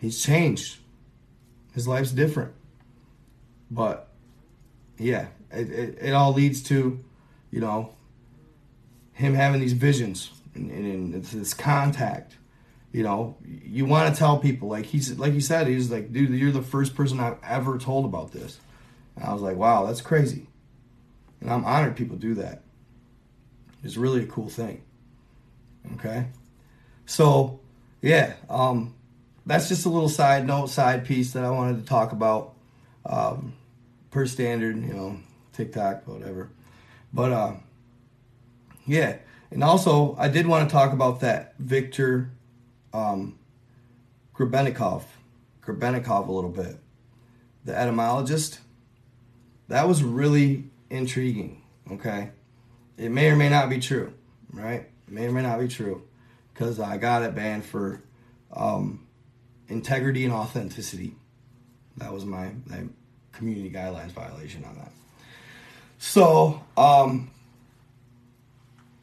He's changed. His life's different. But yeah, it, it, it all leads to, you know, him having these visions and, and, and this contact. You know, you want to tell people like he's like he said he's like, dude, you're the first person I've ever told about this. And I was like, wow, that's crazy. And I'm honored people do that. It's really a cool thing. Okay, so yeah, um, that's just a little side note, side piece that I wanted to talk about. Um, per standard, you know, TikTok, whatever. But uh, yeah, and also I did want to talk about that Victor um, Grebennikov a little bit, the etymologist. That was really intriguing. Okay, it may or may not be true, right? May or may not be true, because I got it banned for um, integrity and authenticity. That was my, my community guidelines violation on that. So, um,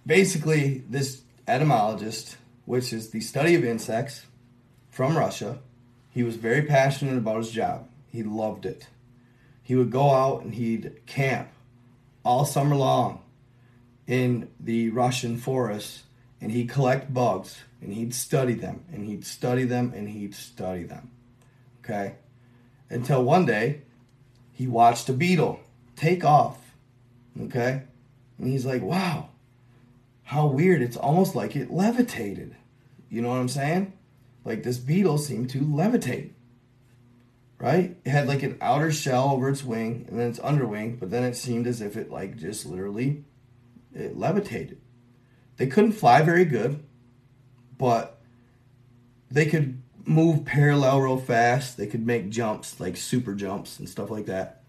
basically, this etymologist, which is the study of insects from Russia, he was very passionate about his job. He loved it. He would go out and he'd camp all summer long in the Russian forests and he'd collect bugs and he'd study them and he'd study them and he'd study them. Okay? Until one day he watched a beetle take off. Okay? And he's like, wow, how weird. It's almost like it levitated. You know what I'm saying? Like this beetle seemed to levitate. Right? It had like an outer shell over its wing and then its underwing, but then it seemed as if it like just literally it levitated. They couldn't fly very good, but they could move parallel real fast. They could make jumps, like super jumps and stuff like that.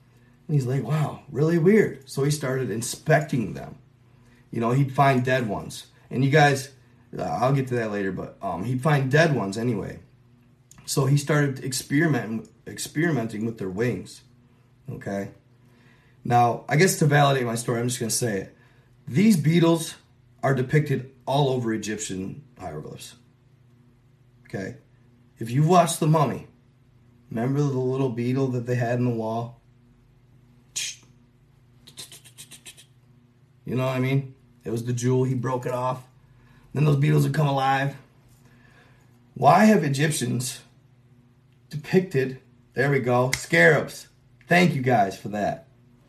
And he's like, wow, really weird. So he started inspecting them. You know, he'd find dead ones. And you guys, uh, I'll get to that later, but um, he'd find dead ones anyway. So he started experimenting, experimenting with their wings. Okay. Now, I guess to validate my story, I'm just going to say it. These beetles are depicted all over Egyptian hieroglyphs. Okay. If you've watched The Mummy, remember the little beetle that they had in the wall? You know what I mean? It was the jewel, he broke it off. Then those beetles would come alive. Why have Egyptians depicted, there we go, scarabs? Thank you guys for that.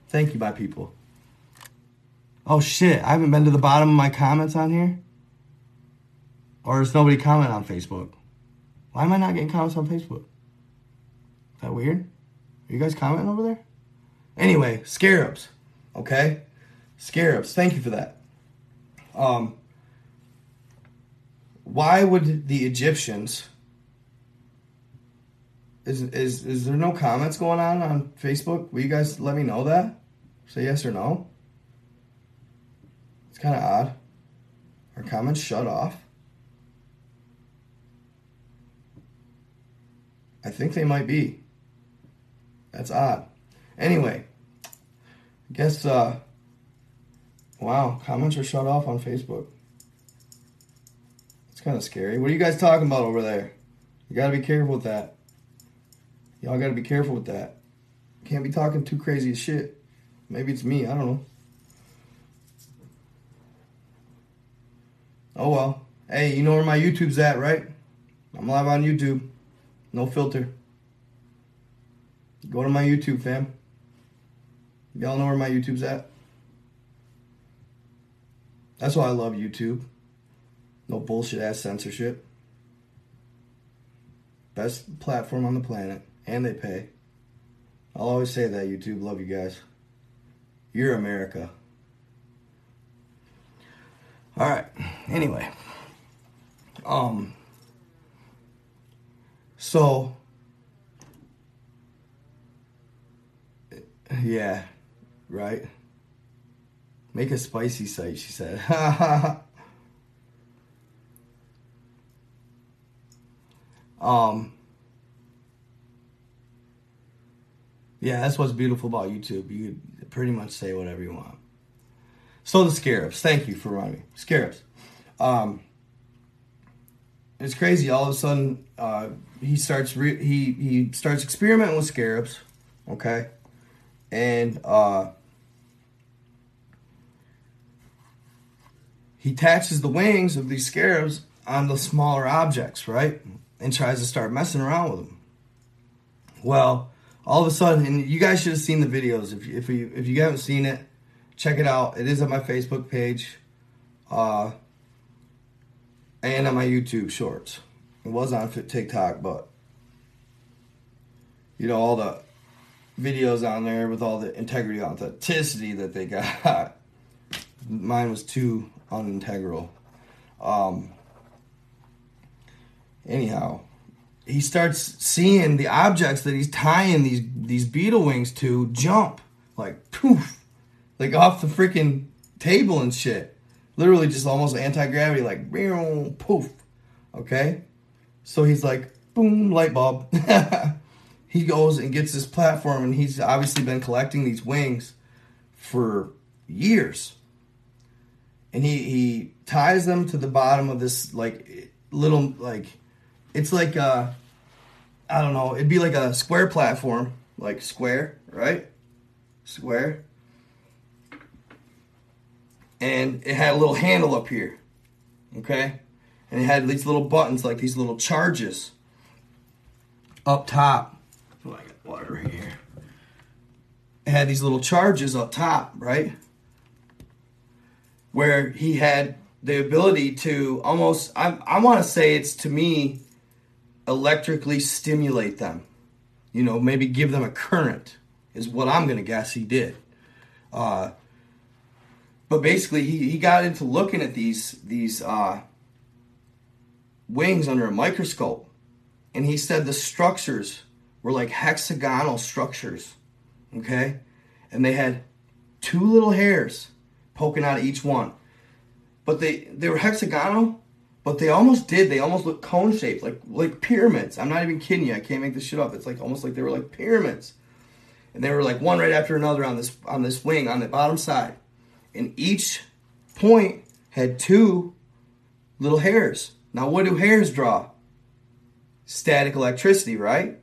Thank you, my people. Oh shit, I haven't been to the bottom of my comments on here? Or is nobody commenting on Facebook? Why am I not getting comments on Facebook? Is that weird? Are you guys commenting over there? Anyway, scarabs. Okay? Scarabs. Thank you for that. Um, why would the Egyptians is, is is there no comments going on on Facebook? Will you guys let me know that? Say yes or no. It's kind of odd. Are comments shut off? I think they might be. That's odd. Anyway, I guess, uh, wow, comments are shut off on Facebook. It's kind of scary. What are you guys talking about over there? You gotta be careful with that. Y'all gotta be careful with that. Can't be talking too crazy shit. Maybe it's me, I don't know. Oh well. Hey, you know where my YouTube's at, right? I'm live on YouTube. No filter. Go to my YouTube, fam. Y'all know where my YouTube's at? That's why I love YouTube. No bullshit ass censorship. Best platform on the planet. And they pay. I'll always say that, YouTube. Love you guys. You're America. Alright. Anyway. Um so, yeah, right? Make a spicy site, she said. um, yeah, that's what's beautiful about YouTube. You pretty much say whatever you want. So the scarabs. Thank you for me. Scarabs. Um, it's crazy. All of a sudden, uh, he starts re- he he starts experimenting with scarabs, okay, and uh, he attaches the wings of these scarabs on the smaller objects, right, and tries to start messing around with them. Well, all of a sudden, and you guys should have seen the videos. If you, if you if you haven't seen it, check it out. It is on my Facebook page. Uh, and on my YouTube shorts. It was on TikTok, but you know all the videos on there with all the integrity, authenticity that they got. Mine was too unintegral. Um, anyhow, he starts seeing the objects that he's tying these these beetle wings to jump like poof, like off the freaking table and shit. Literally just almost anti gravity, like boom, poof. Okay, so he's like boom, light bulb. he goes and gets this platform, and he's obviously been collecting these wings for years. And he he ties them to the bottom of this like little like it's like uh I don't know, it'd be like a square platform, like square, right? Square. And it had a little handle up here. Okay? And it had these little buttons, like these little charges up top. Oh, I got water here. It had these little charges up top, right? Where he had the ability to almost, I, I want to say it's to me, electrically stimulate them. You know, maybe give them a current, is what I'm to guess he did. Uh, but basically, he, he got into looking at these, these uh, wings under a microscope. And he said the structures were like hexagonal structures. Okay? And they had two little hairs poking out of each one but they they were hexagonal, but they almost did. They almost look cone shaped, like like pyramids. I'm not even kidding you. I can't make this shit up. It's like almost like they were like pyramids, and they were like one right after another on this on this wing on the bottom side, and each point had two little hairs. Now, what do hairs draw? Static electricity, right?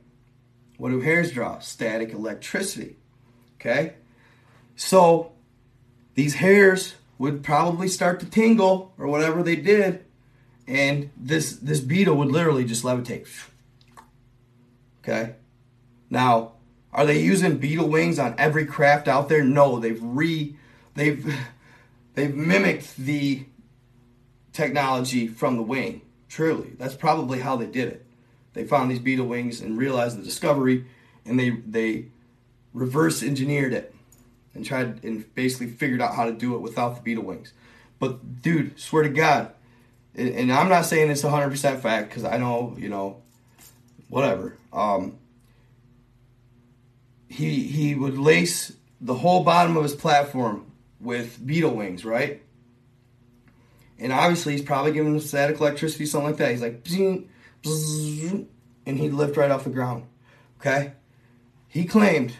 What do hairs draw? Static electricity. Okay? So, these hairs would probably start to tingle or whatever they did, and this this beetle would literally just levitate. Okay. Now, are they using beetle wings on every craft out there? No, they've re they've they've mimicked the technology from the wing. Truly, that's probably how they did it. They found these beetle wings and realized the discovery, and they they reverse engineered it and tried and basically figured out how to do it without the beetle wings. But dude, swear to God, and I'm not saying it's 100% fact because I know, you know, whatever. Um, he he would lace the whole bottom of his platform with beetle wings, right? And obviously, he's probably giving them static electricity, something like that. He's like, and he'd lift right off the ground. Okay? He claimed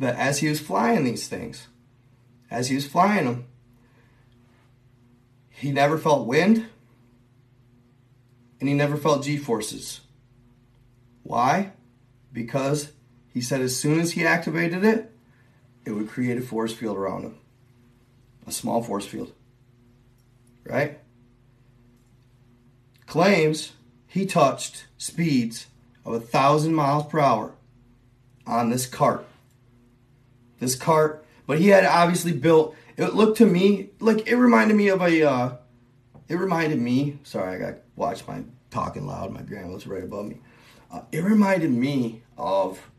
that as he was flying these things, as he was flying them, he never felt wind and he never felt G forces. Why? Because he said as soon as he activated it, it would create a force field around him, a small force field. Right? Claims he touched speeds of a thousand miles per hour on this cart this cart. But he had obviously built. It looked to me like it reminded me of a. Uh, it reminded me. Sorry, I got watch my talking loud. My grandma's right above me. Uh, it reminded me of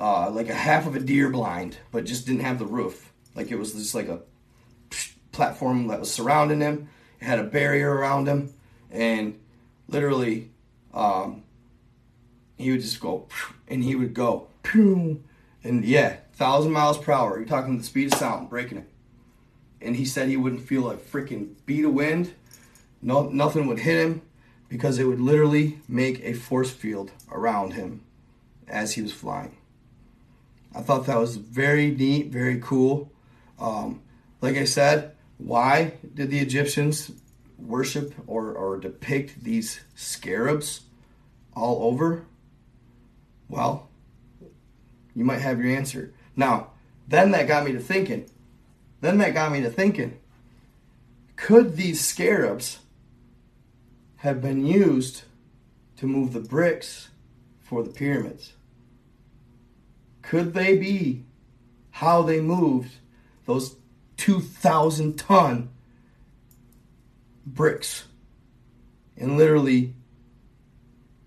uh, like a half of a deer blind, but just didn't have the roof. Like it was just like a platform that was surrounding him. It had a barrier around him, and literally, um, he would just go, and he would go, and yeah, thousand miles per hour. You're talking the speed of sound, breaking it. And he said he wouldn't feel a freaking beat of wind. No, nothing would hit him because it would literally make a force field around him as he was flying. I thought that was very neat, very cool. Um, like I said, why did the Egyptians worship or, or depict these scarabs all over? Well, you might have your answer. Now, then that got me to thinking. Then that got me to thinking. Could these scarabs have been used to move the bricks for the pyramids? Could they be how they moved those 2,000 ton bricks and literally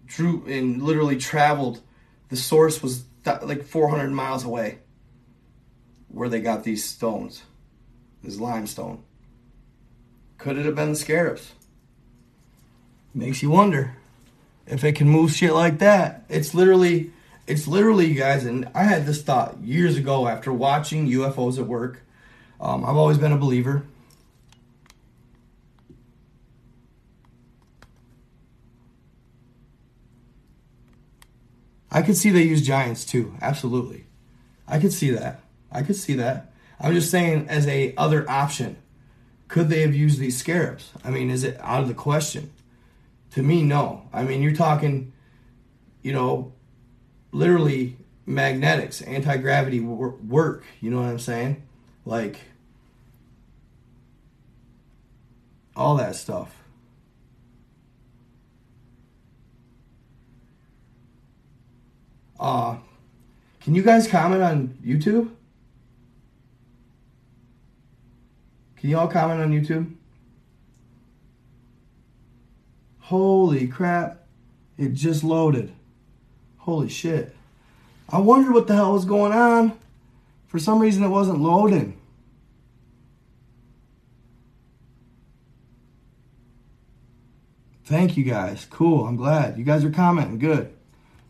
drew and literally traveled. The source was like 400 miles away where they got these stones, this limestone. Could it have been the scarabs? Makes you wonder if it can move shit like that. It's literally, it's literally, you guys. And I had this thought years ago after watching UFOs at work. Um, I've always been a believer. I could see they use giants too. Absolutely. I could see that. I could see that. I'm just saying as a other option. Could they have used these scarabs? I mean, is it out of the question? To me, no. I mean, you're talking, you know, literally magnetics, anti gravity work. You know what I'm saying? Like, all that stuff. Uh, can you guys comment on YouTube? Can you all comment on YouTube? Holy crap. It just loaded. Holy shit. I wondered what the hell was going on. For some reason, it wasn't loading. Thank you guys. Cool. I'm glad. You guys are commenting. Good.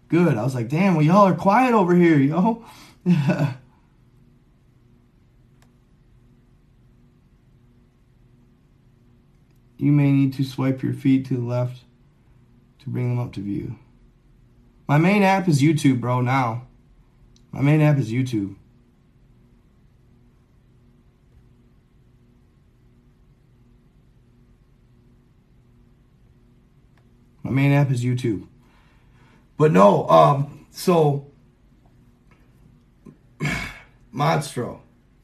Good. I was like, damn, well, y'all are quiet over here, yo. you may need to swipe your feet to the left to bring them up to view. My main app is YouTube, bro, now. My main app is YouTube. My main app is YouTube. But no, um, so Monstro,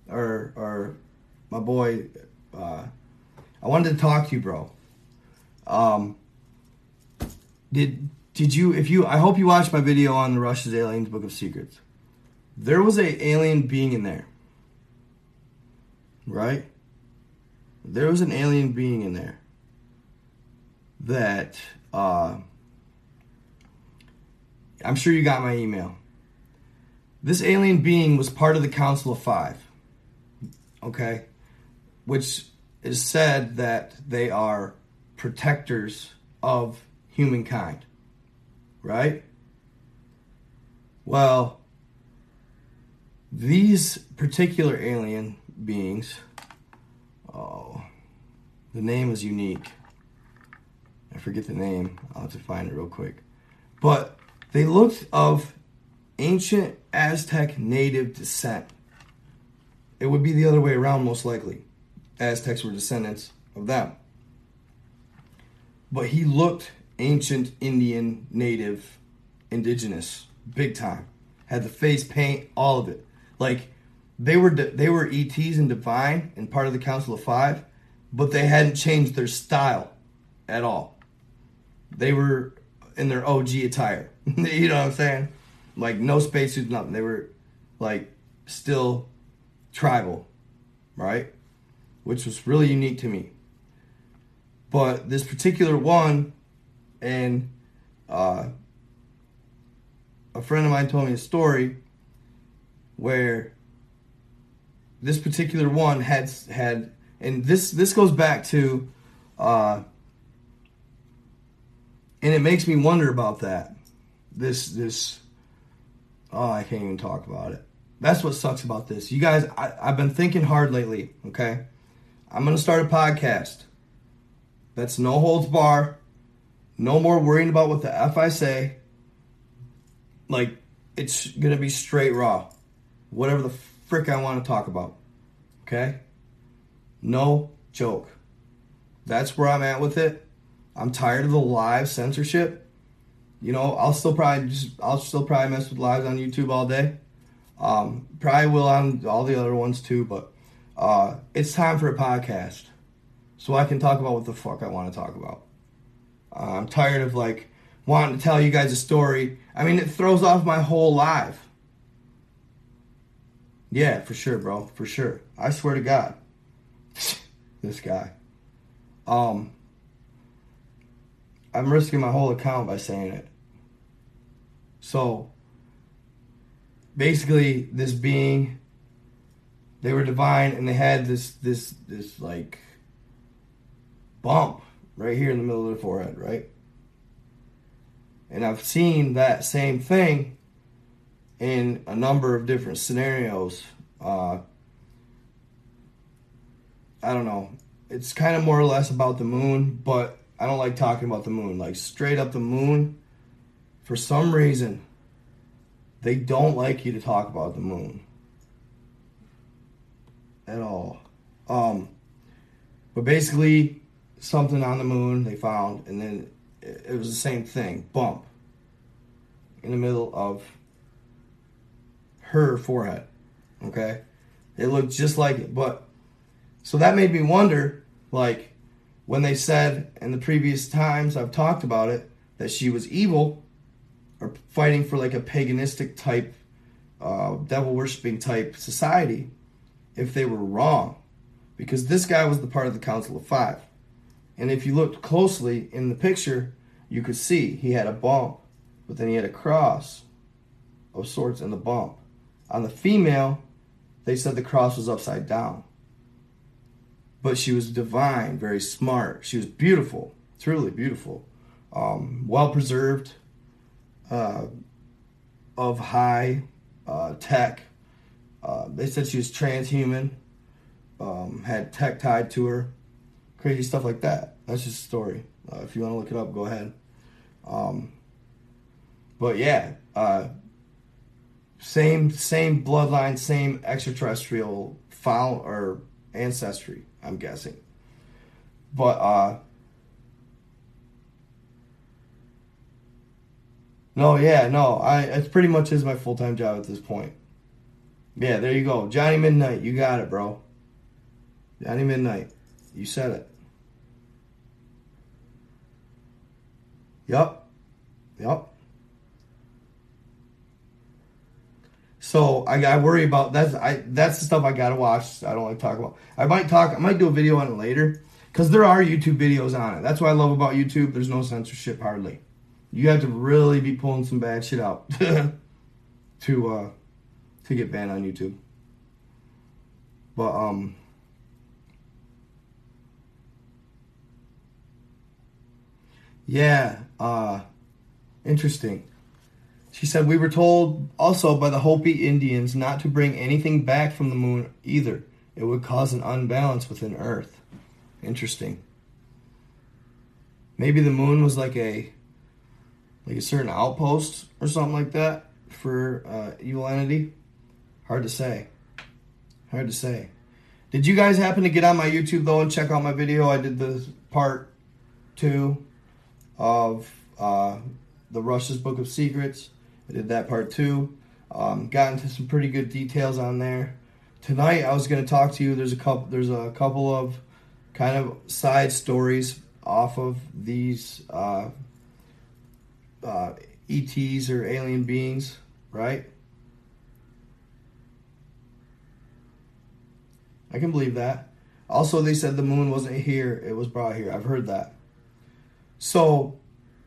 or or my boy, uh, I wanted to talk to you, bro. Um, did did you? If you, I hope you watched my video on the Russia's Aliens Book of Secrets. There was a alien being in there, right? There was an alien being in there that. Uh, I'm sure you got my email. This alien being was part of the Council of Five. Okay? Which is said that they are protectors of humankind. Right? Well, these particular alien beings, oh, the name is unique. I forget the name. I'll have to find it real quick. But they looked of ancient Aztec native descent. It would be the other way around, most likely. Aztecs were descendants of them. But he looked ancient Indian, native, indigenous, big time. Had the face paint, all of it. Like they were they were ETs and divine and part of the Council of Five, but they hadn't changed their style at all. They were in their OG attire. you know what I'm saying? Like no spacesuits, nothing. They were like still tribal, right? Which was really unique to me. But this particular one, and uh, a friend of mine told me a story where this particular one had had, and this this goes back to uh, and it makes me wonder about that. This this oh, I can't even talk about it. That's what sucks about this. You guys, I, I've been thinking hard lately. Okay, I'm gonna start a podcast. That's no holds bar. No more worrying about what the f I say. Like it's gonna be straight raw, whatever the frick I want to talk about. Okay, no joke. That's where I'm at with it. I'm tired of the live censorship. You know, I'll still probably just I'll still probably mess with lives on YouTube all day. Um, probably will on all the other ones too, but uh, it's time for a podcast so I can talk about what the fuck I want to talk about. Uh, I'm tired of like wanting to tell you guys a story. I mean, it throws off my whole life. Yeah, for sure, bro, for sure. I swear to God, this guy. Um, I'm risking my whole account by saying it. So basically, this being, they were divine, and they had this this this like bump right here in the middle of the forehead, right? And I've seen that same thing in a number of different scenarios. Uh, I don't know. It's kind of more or less about the moon, but I don't like talking about the moon. Like straight up the moon, for some reason, they don't like you to talk about the moon at all. Um, but basically, something on the moon they found, and then it was the same thing bump in the middle of her forehead. Okay? It looked just like it. But so that made me wonder like when they said in the previous times I've talked about it that she was evil or fighting for like a paganistic type, uh, devil worshiping type society, if they were wrong. Because this guy was the part of the Council of Five. And if you looked closely in the picture, you could see he had a bump, but then he had a cross of sorts in the bump. On the female, they said the cross was upside down. But she was divine, very smart. She was beautiful, truly beautiful, um, well preserved, uh, of high uh, tech. Uh, they said she was transhuman, um, had tech tied to her crazy stuff like that. That's just a story. Uh, if you want to look it up, go ahead. Um, but yeah, uh, same same bloodline, same extraterrestrial foul or ancestry. I'm guessing. But uh, no, yeah, no. I it pretty much is my full time job at this point. Yeah, there you go, Johnny Midnight. You got it, bro. Johnny Midnight. You said it. Yep. Yep. So I, I worry about that's I that's the stuff I gotta watch. I don't like to talk about. I might talk. I might do a video on it later because there are YouTube videos on it. That's what I love about YouTube. There's no censorship hardly. You have to really be pulling some bad shit out to uh, to get banned on YouTube. But um, Yeah, uh, interesting. She said, We were told also by the Hopi Indians not to bring anything back from the moon either. It would cause an unbalance within Earth. Interesting. Maybe the moon was like a like a certain outpost or something like that for uh, evil entity. Hard to say. Hard to say. Did you guys happen to get on my YouTube though and check out my video? I did the part two of uh, the Russia's Book of Secrets. I did that part too. Um, got into some pretty good details on there. Tonight I was going to talk to you. There's a couple. There's a couple of kind of side stories off of these uh, uh, ETs or alien beings, right? I can believe that. Also, they said the moon wasn't here; it was brought here. I've heard that. So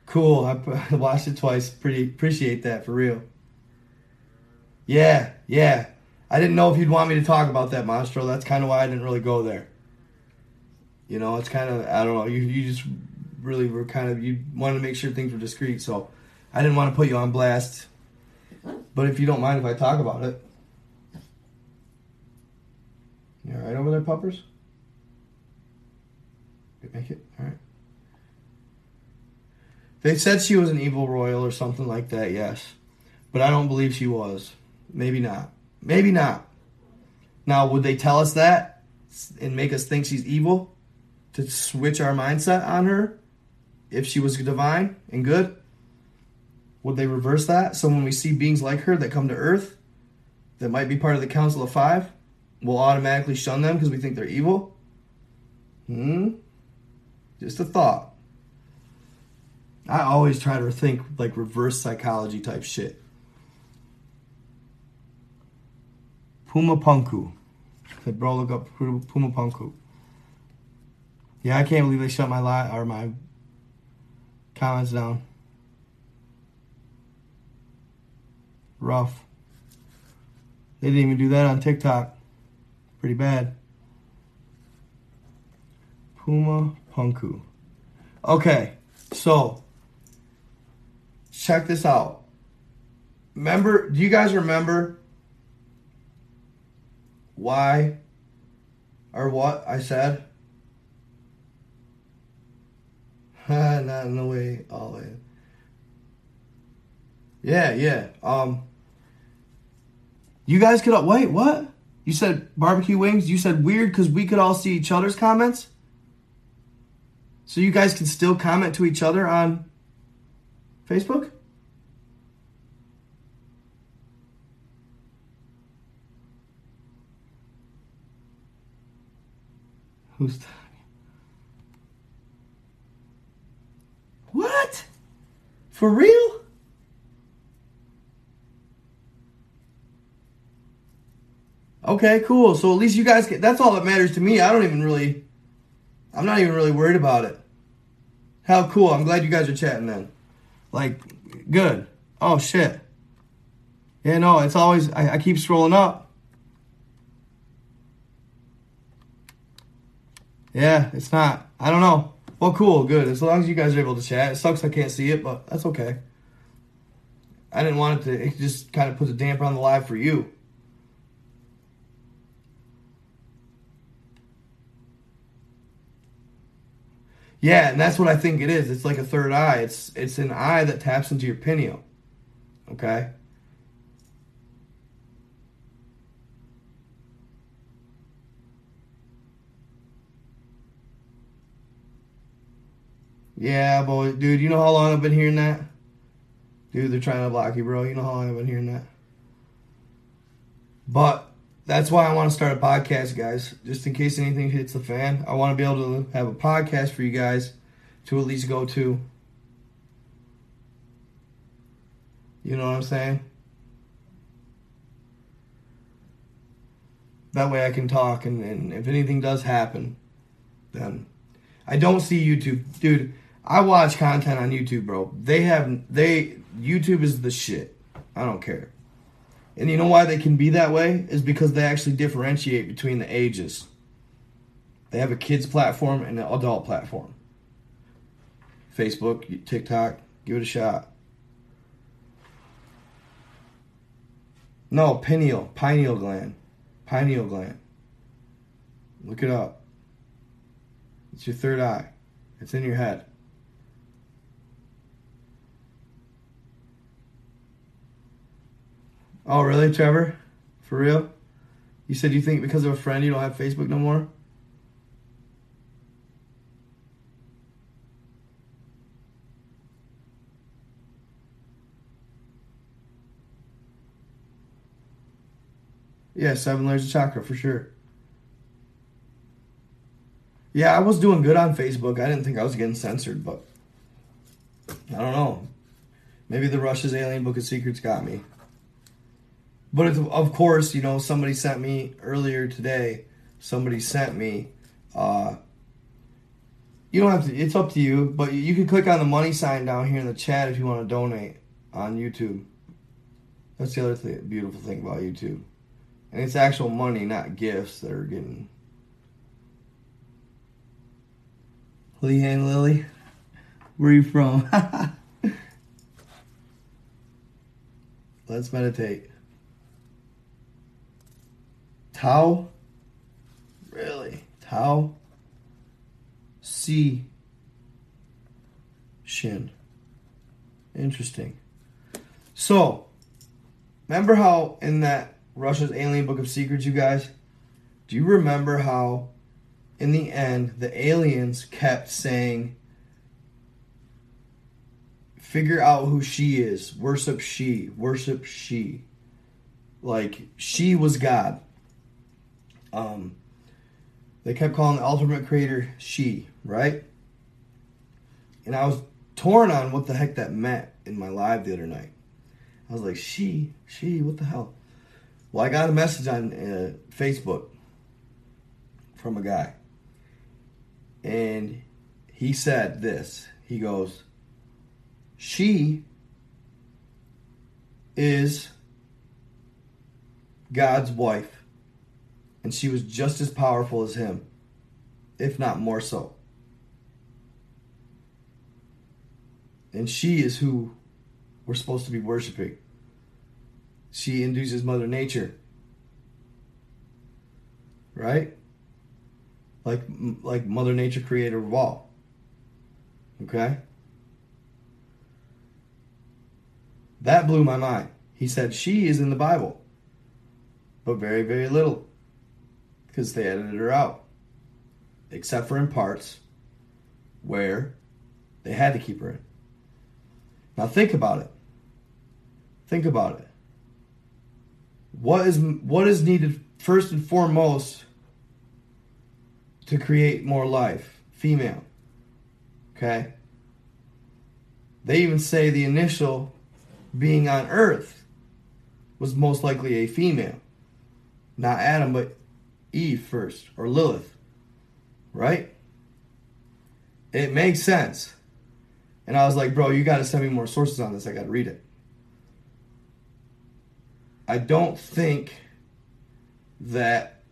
cool. I watched it twice. Pretty appreciate that for real. Yeah, yeah. I didn't know if you'd want me to talk about that, Monstro. That's kind of why I didn't really go there. You know, it's kind of I don't know. You you just really were kind of you wanted to make sure things were discreet, so I didn't want to put you on blast. But if you don't mind if I talk about it, you all right over there, puppers? Make it all right. They said she was an evil royal or something like that, yes. But I don't believe she was. Maybe not. Maybe not. Now, would they tell us that and make us think she's evil to switch our mindset on her if she was divine and good? Would they reverse that? So when we see beings like her that come to Earth that might be part of the Council of Five, we'll automatically shun them because we think they're evil? Hmm? Just a thought. I always try to think like reverse psychology type shit. Puma Punku. Said, bro, look up Puma Punku. Yeah, I can't believe they shut my or my comments down. Rough. They didn't even do that on TikTok. Pretty bad. Puma Punku. Okay, so check this out. Remember, do you guys remember why or what I said? Not in the way, the. Yeah, yeah. Um, you guys could wait. What? You said barbecue wings. You said weird because we could all see each other's comments. So you guys can still comment to each other on Facebook. Who's that? What? For real? Okay, cool. So at least you guys get that's all that matters to me. I don't even really I'm not even really worried about it. How cool. I'm glad you guys are chatting then. Like, good. Oh shit. Yeah, no, it's always I, I keep scrolling up. Yeah, it's not. I don't know. Well, cool, good. As long as you guys are able to chat. It sucks I can't see it, but that's okay. I didn't want it to. It just kind of puts a damper on the live for you. Yeah, and that's what I think it is. It's like a third eye. It's it's an eye that taps into your pineal. Okay? Yeah, boy, dude, you know how long I've been hearing that? Dude, they're trying to block you, bro. You know how long I've been hearing that? But that's why I want to start a podcast, guys. Just in case anything hits the fan, I want to be able to have a podcast for you guys to at least go to. You know what I'm saying? That way I can talk, and, and if anything does happen, then I don't see YouTube. Dude, I watch content on YouTube, bro. They have, they, YouTube is the shit. I don't care. And you know why they can be that way? Is because they actually differentiate between the ages. They have a kids platform and an adult platform. Facebook, TikTok, give it a shot. No, pineal, pineal gland. Pineal gland. Look it up. It's your third eye. It's in your head. Oh, really, Trevor? For real? You said you think because of a friend you don't have Facebook no more? Yeah, seven layers of chakra for sure. Yeah, I was doing good on Facebook. I didn't think I was getting censored, but I don't know. Maybe the Russia's Alien Book of Secrets got me. But of course, you know, somebody sent me earlier today. Somebody sent me. Uh, you don't have to. It's up to you, but you can click on the money sign down here in the chat if you want to donate on YouTube. That's the other thing, beautiful thing about YouTube, and it's actual money, not gifts that are getting. Lee Leanne Lily, where are you from? Let's meditate. Tao? Really? Tao? C. Shin. Interesting. So, remember how in that Russia's Alien Book of Secrets, you guys? Do you remember how in the end the aliens kept saying, figure out who she is, worship she, worship she? Like, she was God. Um, they kept calling the ultimate creator she, right? And I was torn on what the heck that meant in my live the other night. I was like, she, she, what the hell? Well, I got a message on uh, Facebook from a guy. And he said this. He goes, She is God's wife, and she was just as powerful as him, if not more so. And she is who we're supposed to be worshiping. She induces Mother Nature. Right? Like like Mother Nature creator of all. Okay? That blew my mind. He said she is in the Bible, but very, very little because they edited her out, except for in parts where they had to keep her in. Now think about it. Think about it. What is what is needed first and foremost to create more life? Female. Okay? They even say the initial being on earth was most likely a female. Not Adam, but Eve first, or Lilith. Right? It makes sense. And I was like, bro, you got to send me more sources on this. I got to read it. I don't think that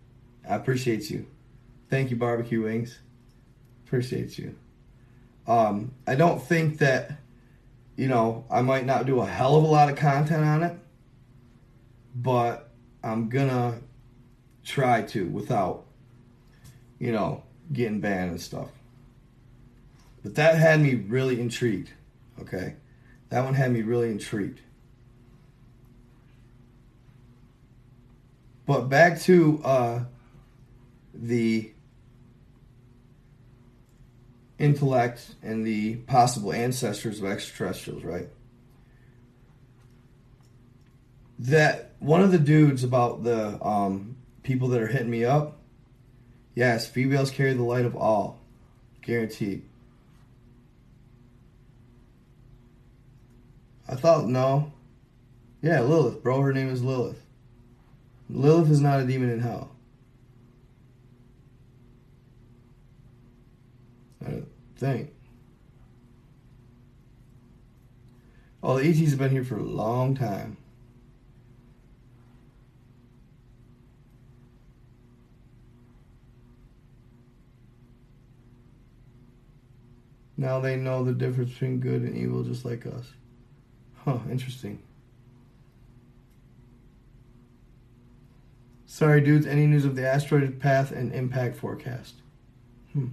I appreciate you. Thank you, barbecue wings. Appreciate you. Um, I don't think that, you know, I might not do a hell of a lot of content on it, but I'm gonna try to without, you know, getting banned and stuff. But that had me really intrigued. Okay. That one had me really intrigued. But back to uh, the intellect and the possible ancestors of extraterrestrials, right? That one of the dudes about the um, people that are hitting me up, yes, females carry the light of all, guaranteed. I thought no. Yeah, Lilith, bro. Her name is Lilith. Lilith is not a demon in hell. I don't think. Oh, the ETs have been here for a long time. Now they know the difference between good and evil just like us. Huh, interesting. Sorry, dudes. Any news of the asteroid path and impact forecast? Hmm.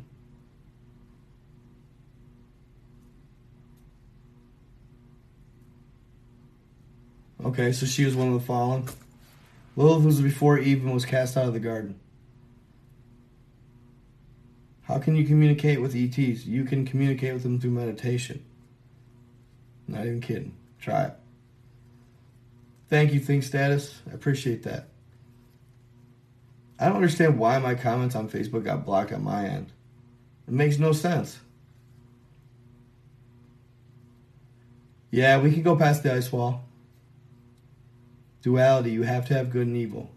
Okay, so she was one of the fallen. Lilith was before Eve and was cast out of the garden. How can you communicate with ETs? You can communicate with them through meditation. Not even kidding. Try it. Thank you, Think Status. I appreciate that. I don't understand why my comments on Facebook got blocked on my end. It makes no sense. Yeah, we can go past the ice wall. Duality, you have to have good and evil.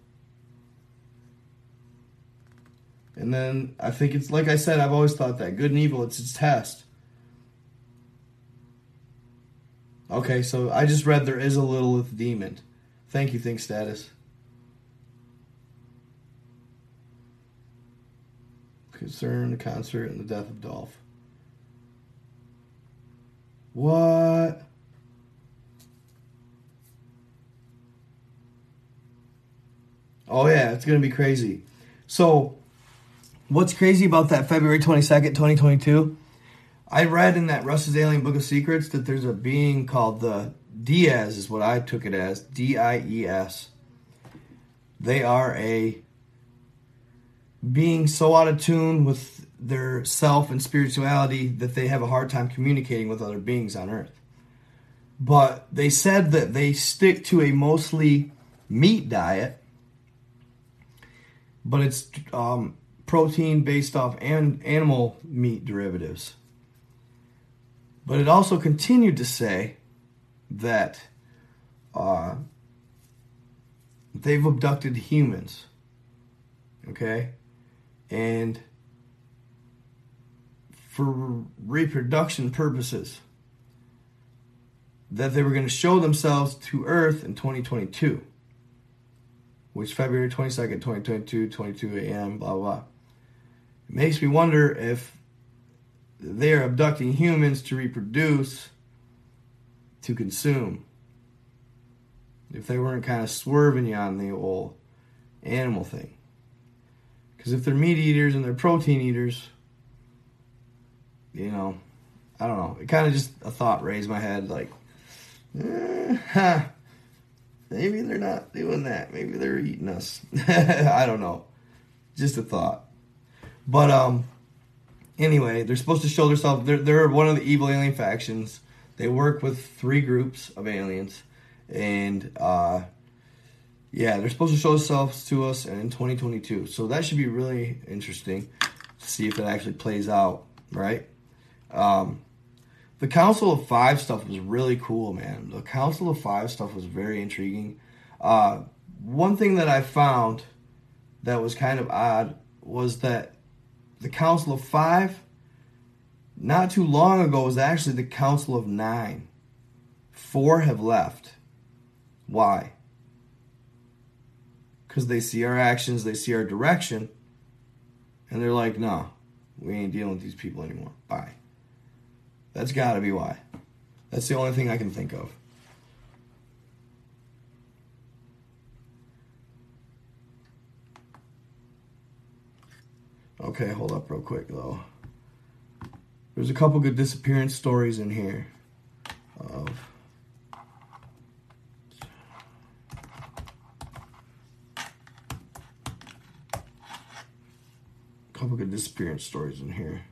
And then I think it's like I said, I've always thought that good and evil, it's its test. Okay, so I just read there is a Lilith demon. Thank you, Think Status. Concern, the concert, and the death of Dolph. What? Oh yeah, it's gonna be crazy. So, what's crazy about that February twenty second, twenty twenty two? I read in that Russ's Alien Book of Secrets that there's a being called the Diaz, is what I took it as D I E S. They are a being so out of tune with their self and spirituality that they have a hard time communicating with other beings on Earth. But they said that they stick to a mostly meat diet, but it's um, protein based off an- animal meat derivatives. But it also continued to say that uh, they've abducted humans. Okay? And for reproduction purposes. that they were going to show themselves to Earth in 2022, which February 22nd, 2022, 22 a.m., blah, blah. It makes me wonder if they are abducting humans to reproduce, to consume. If they weren't kind of swerving you on the old animal thing. Because if they're meat eaters and they're protein eaters, you know, I don't know. It kind of just a thought raised my head like, eh, huh, maybe they're not doing that. Maybe they're eating us. I don't know. Just a thought. But um, anyway, they're supposed to show themselves. They're they're one of the evil alien factions. They work with three groups of aliens, and uh, yeah, they're supposed to show themselves to us in 2022. So that should be really interesting to see if it actually plays out, right? Um, the Council of Five stuff was really cool, man. The Council of Five stuff was very intriguing. Uh, one thing that I found that was kind of odd was that the Council of Five, not too long ago, was actually the Council of Nine. Four have left. Why? Because they see our actions, they see our direction, and they're like, no, we ain't dealing with these people anymore. Bye. That's got to be why. That's the only thing I can think of. Okay, hold up real quick though. There's a couple good disappearance stories in here of couple good disappearance stories in here.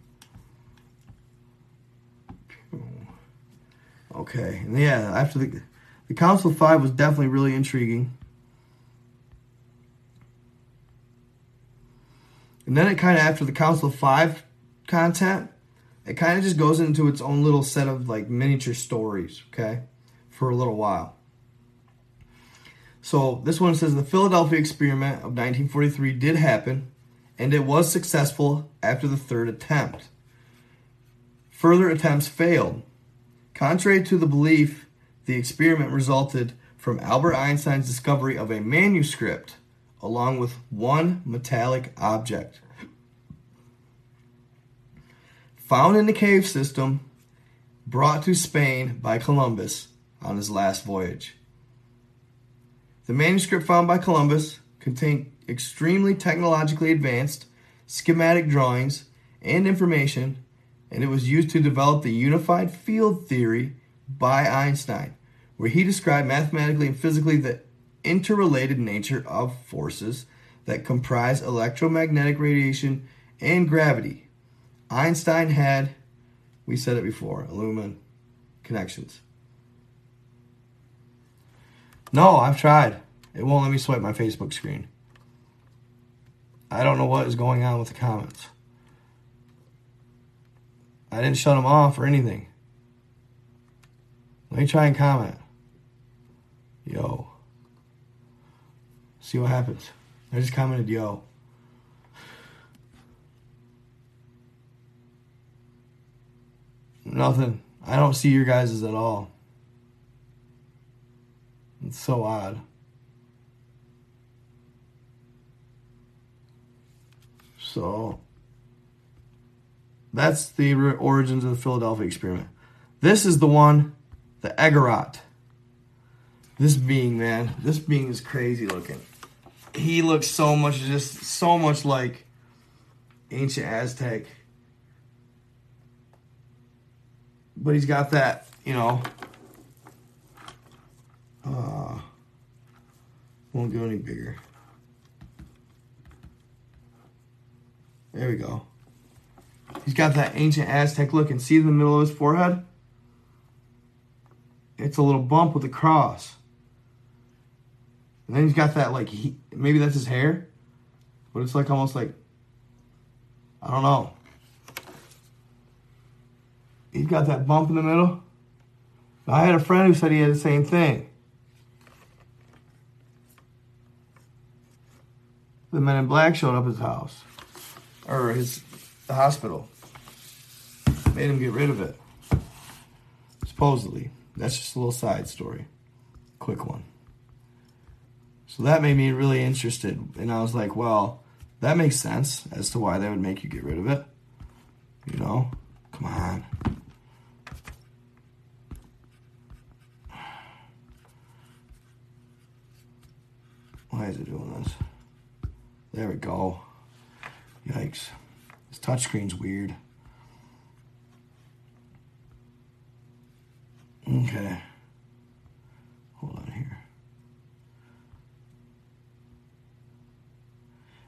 Okay, and yeah, after the the Council Five was definitely really intriguing. And then it kind of after the Council of Five content, it kind of just goes into its own little set of like miniature stories, okay, for a little while. So this one says the Philadelphia experiment of 1943 did happen, and it was successful after the third attempt. Further attempts failed. Contrary to the belief, the experiment resulted from Albert Einstein's discovery of a manuscript along with one metallic object. Found in the cave system, brought to Spain by Columbus on his last voyage. The manuscript found by Columbus contained extremely technologically advanced schematic drawings and information, and it was used to develop the unified field theory by Einstein, where he described mathematically and physically the interrelated nature of forces that comprise electromagnetic radiation and gravity. Einstein had, we said it before, aluminum connections. No, I've tried. It won't let me swipe my Facebook screen. I don't know what is going on with the comments. I didn't shut them off or anything. Let me try and comment. Yo. See what happens. I just commented yo. Nothing. I don't see your guys's at all. It's so odd. So that's the origins of the Philadelphia experiment. This is the one, the Egorot. This being, man, this being is crazy looking. He looks so much, just so much like ancient Aztec. But he's got that, you know. Uh, won't go any bigger. There we go. He's got that ancient Aztec look, and see the middle of his forehead? It's a little bump with a cross. And then he's got that, like, he, maybe that's his hair, but it's like almost like, I don't know. He's got that bump in the middle. I had a friend who said he had the same thing. The men in black showed up his house or his hospital. Made him get rid of it. Supposedly. that's just a little side story. Quick one. So that made me really interested. And I was like, well, that makes sense as to why they would make you get rid of it. You know? Come on. Why is it doing this? There we go. Yikes. This touchscreen's weird. Okay. Hold on here.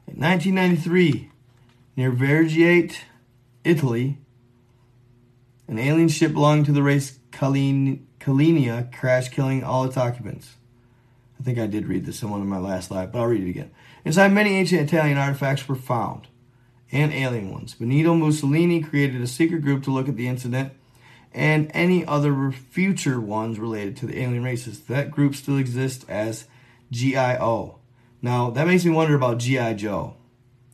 In 1993, near Vergiate, Italy, an alien ship belonging to the race Kalenia crashed, killing all its occupants. I think I did read this in one of my last live, but I'll read it again. Inside, many ancient Italian artifacts were found, and alien ones. Benito Mussolini created a secret group to look at the incident and any other future ones related to the alien races. That group still exists as GIO. Now, that makes me wonder about G.I. Joe.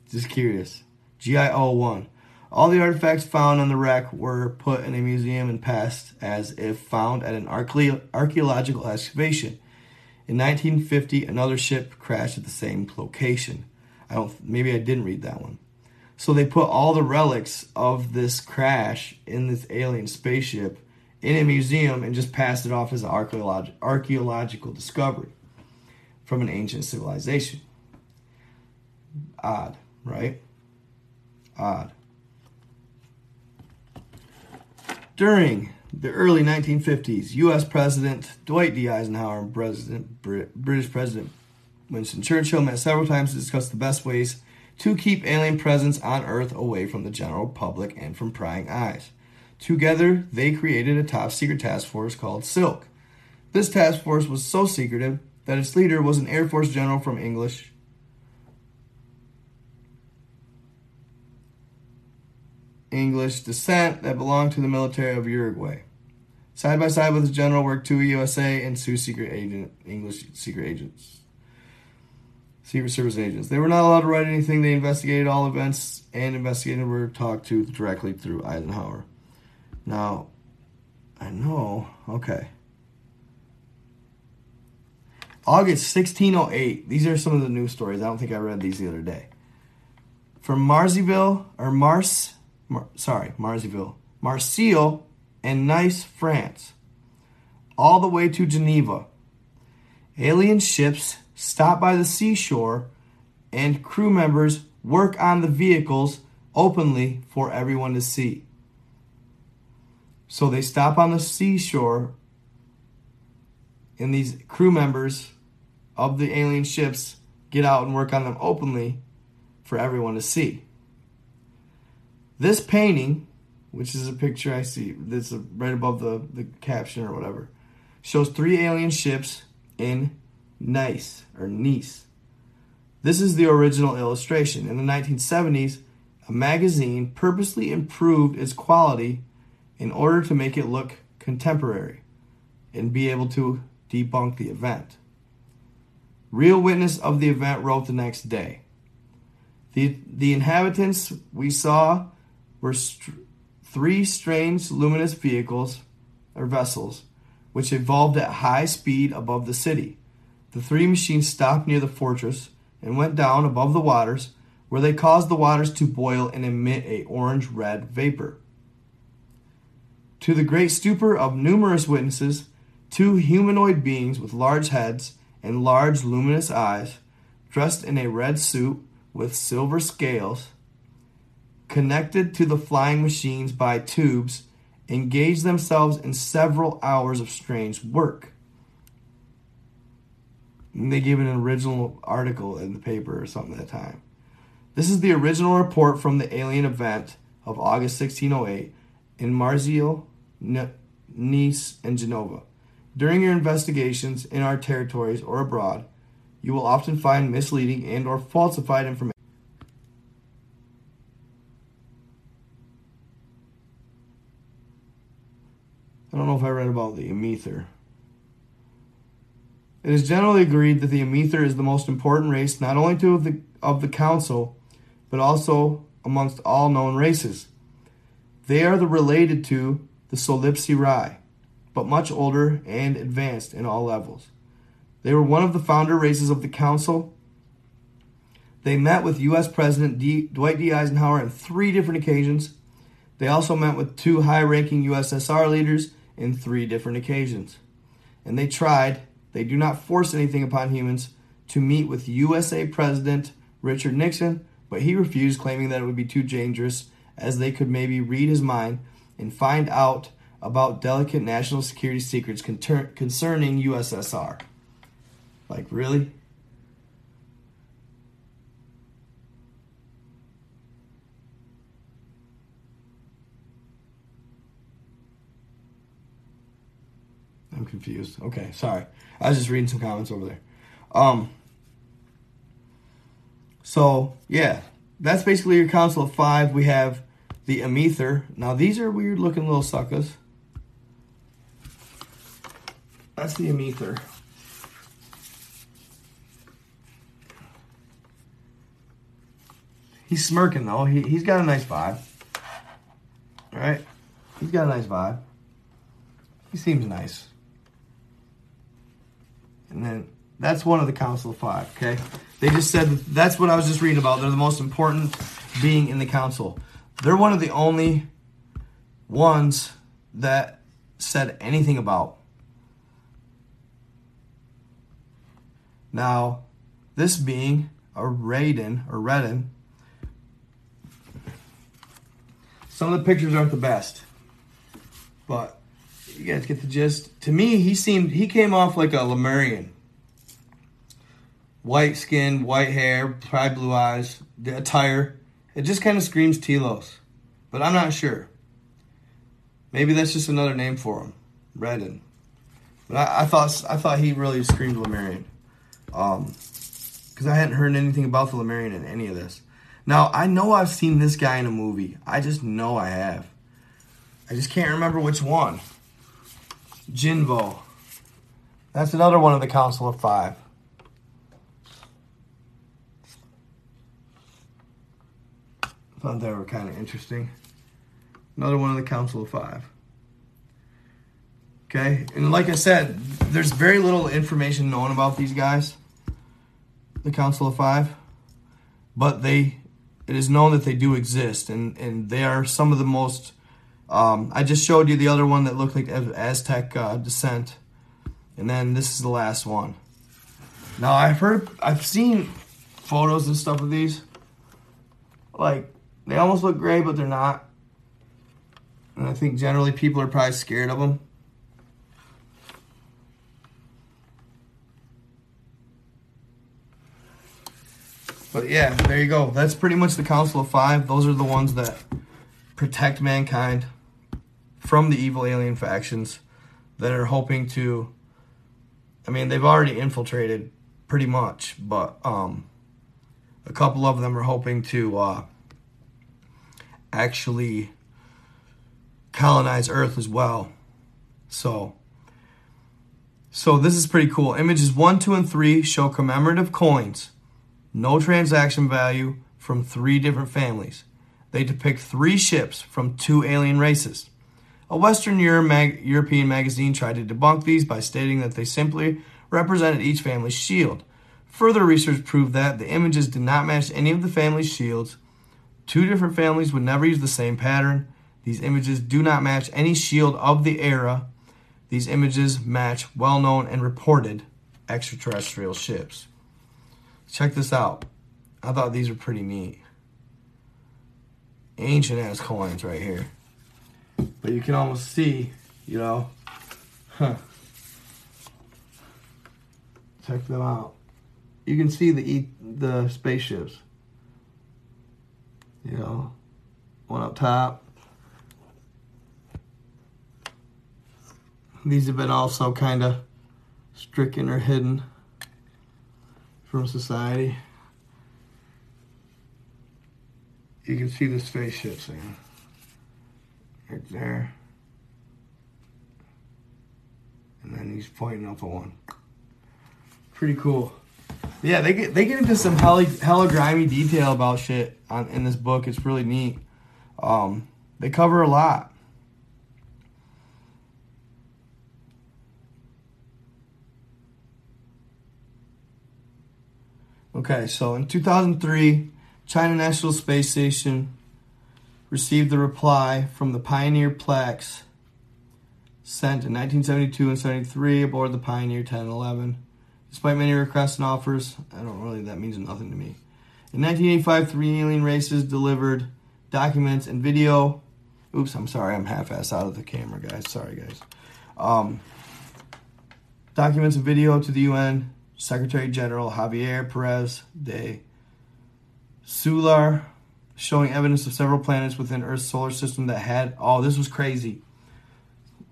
Just curious. GIO 1. All the artifacts found on the wreck were put in a museum and passed as if found at an archaeological excavation. In 1950, another ship crashed at the same location. I don't. Maybe I didn't read that one. So they put all the relics of this crash in this alien spaceship in a museum and just passed it off as an archaeological discovery from an ancient civilization. Odd, right? Odd. During the early 1950s, U.S. President Dwight D. Eisenhower and President British President Winston Churchill met several times to discuss the best ways to keep alien presence on Earth away from the general public and from prying eyes. Together, they created a top secret task force called Silk. This task force was so secretive that its leader was an Air Force general from English English descent that belonged to the military of Uruguay. Side by side with his general worked two USA and two secret agent English secret agents. Secret Service agents. They were not allowed to write anything. They investigated all events, and investigators were talked to directly through Eisenhower. Now, I know. Okay. August 1608. These are some of the news stories. I don't think I read these the other day. From Marseville, or Mars, Mar, sorry, Marseville, Marseille, and Nice, France, all the way to Geneva. Alien ships stop by the seashore, and crew members work on the vehicles openly for everyone to see. So they stop on the seashore, and these crew members of the alien ships get out and work on them openly for everyone to see. This painting, which is a picture I see that's right above the, the caption or whatever, shows three alien ships in Nice or Nice. This is the original illustration. In the 1970s, a magazine purposely improved its quality in order to make it look contemporary and be able to debunk the event. Real witness of the event wrote the next day. The, the inhabitants we saw were three strange luminous vehicles or vessels which evolved at high speed above the city. The three machines stopped near the fortress and went down above the waters, where they caused the waters to boil and emit a orange-red vapor. To the great stupor of numerous witnesses, two humanoid beings with large heads and large luminous eyes, dressed in a red suit with silver scales, connected to the flying machines by tubes, engaged themselves in several hours of strange work. And they gave an original article in the paper or something at the time. This is the original report from the alien event of August 1608 in Marseille, Nice, and Genova. During your investigations in our territories or abroad, you will often find misleading and or falsified information. I don't know if I read about the Amether. It is generally agreed that the Amether is the most important race not only to the, of the Council, but also amongst all known races. They are the related to the Solipsirae. But much older and advanced in all levels. They were one of the founder races of the council. They met with U.S. President D- Dwight D. Eisenhower on three different occasions. They also met with two high ranking USSR leaders in three different occasions. And they tried, they do not force anything upon humans, to meet with USA President Richard Nixon, but he refused, claiming that it would be too dangerous, as they could maybe read his mind and find out about delicate national security secrets concerning USSR. Like, really? I'm confused. Okay, sorry. I was just reading some comments over there. Um, so, yeah, that's basically your council of five. We have the Amether. Now, these are weird looking little suckers. That's the Amether. He's smirking though. He, he's got a nice vibe. All right? He's got a nice vibe. He seems nice. And then that's one of the Council of Five, okay? They just said that's what I was just reading about. They're the most important being in the council. They're one of the only ones that said anything about. Now, this being a Raiden or Redden Some of the pictures aren't the best, but you guys get the gist. To me, he seemed he came off like a Lemurian. White skin, white hair, probably blue eyes, the attire. It just kind of screams Telos, but I'm not sure. Maybe that's just another name for him, Redden. But I, I thought I thought he really screamed Lemurian, um, because I hadn't heard anything about the Lemurian in any of this. Now, I know I've seen this guy in a movie. I just know I have. I just can't remember which one. Jinvo. That's another one of the Council of Five. Thought they were kind of interesting. Another one of the Council of Five. Okay, and like I said, there's very little information known about these guys, the Council of Five, but they it is known that they do exist, and, and they are some of the most. Um, I just showed you the other one that looked like Aztec uh, descent, and then this is the last one. Now I've heard, I've seen photos and stuff of these. Like they almost look gray, but they're not. And I think generally people are probably scared of them. But yeah, there you go. That's pretty much the Council of Five. Those are the ones that protect mankind from the evil alien factions that are hoping to. I mean, they've already infiltrated pretty much, but um, a couple of them are hoping to uh, actually colonize Earth as well. So, so this is pretty cool. Images one, two, and three show commemorative coins no transaction value from three different families. They depict three ships from two alien races. A Western European magazine tried to debunk these by stating that they simply represented each family's shield. Further research proved that the images did not match any of the family's shields. Two different families would never use the same pattern. These images do not match any shield of the era. These images match well known and reported extraterrestrial ships. Check this out. I thought these were pretty neat. Ancient ass coins right here. But you can almost see, you know. Huh. Check them out. You can see the the spaceships. You know, one up top. These have been also kind of stricken or hidden from society. You can see the spaceship thing right there. And then he's pointing up at one. Pretty cool. Yeah, they get they get into some hella, hella grimy detail about shit on in this book. It's really neat. Um, they cover a lot. Okay, so in 2003, China National Space Station received the reply from the Pioneer plaques sent in 1972 and 73 aboard the Pioneer 10 and 11. Despite many requests and offers, I don't really, that means nothing to me. In 1985, three alien races delivered documents and video. Oops, I'm sorry, I'm half assed out of the camera, guys. Sorry, guys. Um, documents and video to the UN Secretary General Javier Perez de Cuéllar, showing evidence of several planets within Earth's solar system that had. Oh, this was crazy.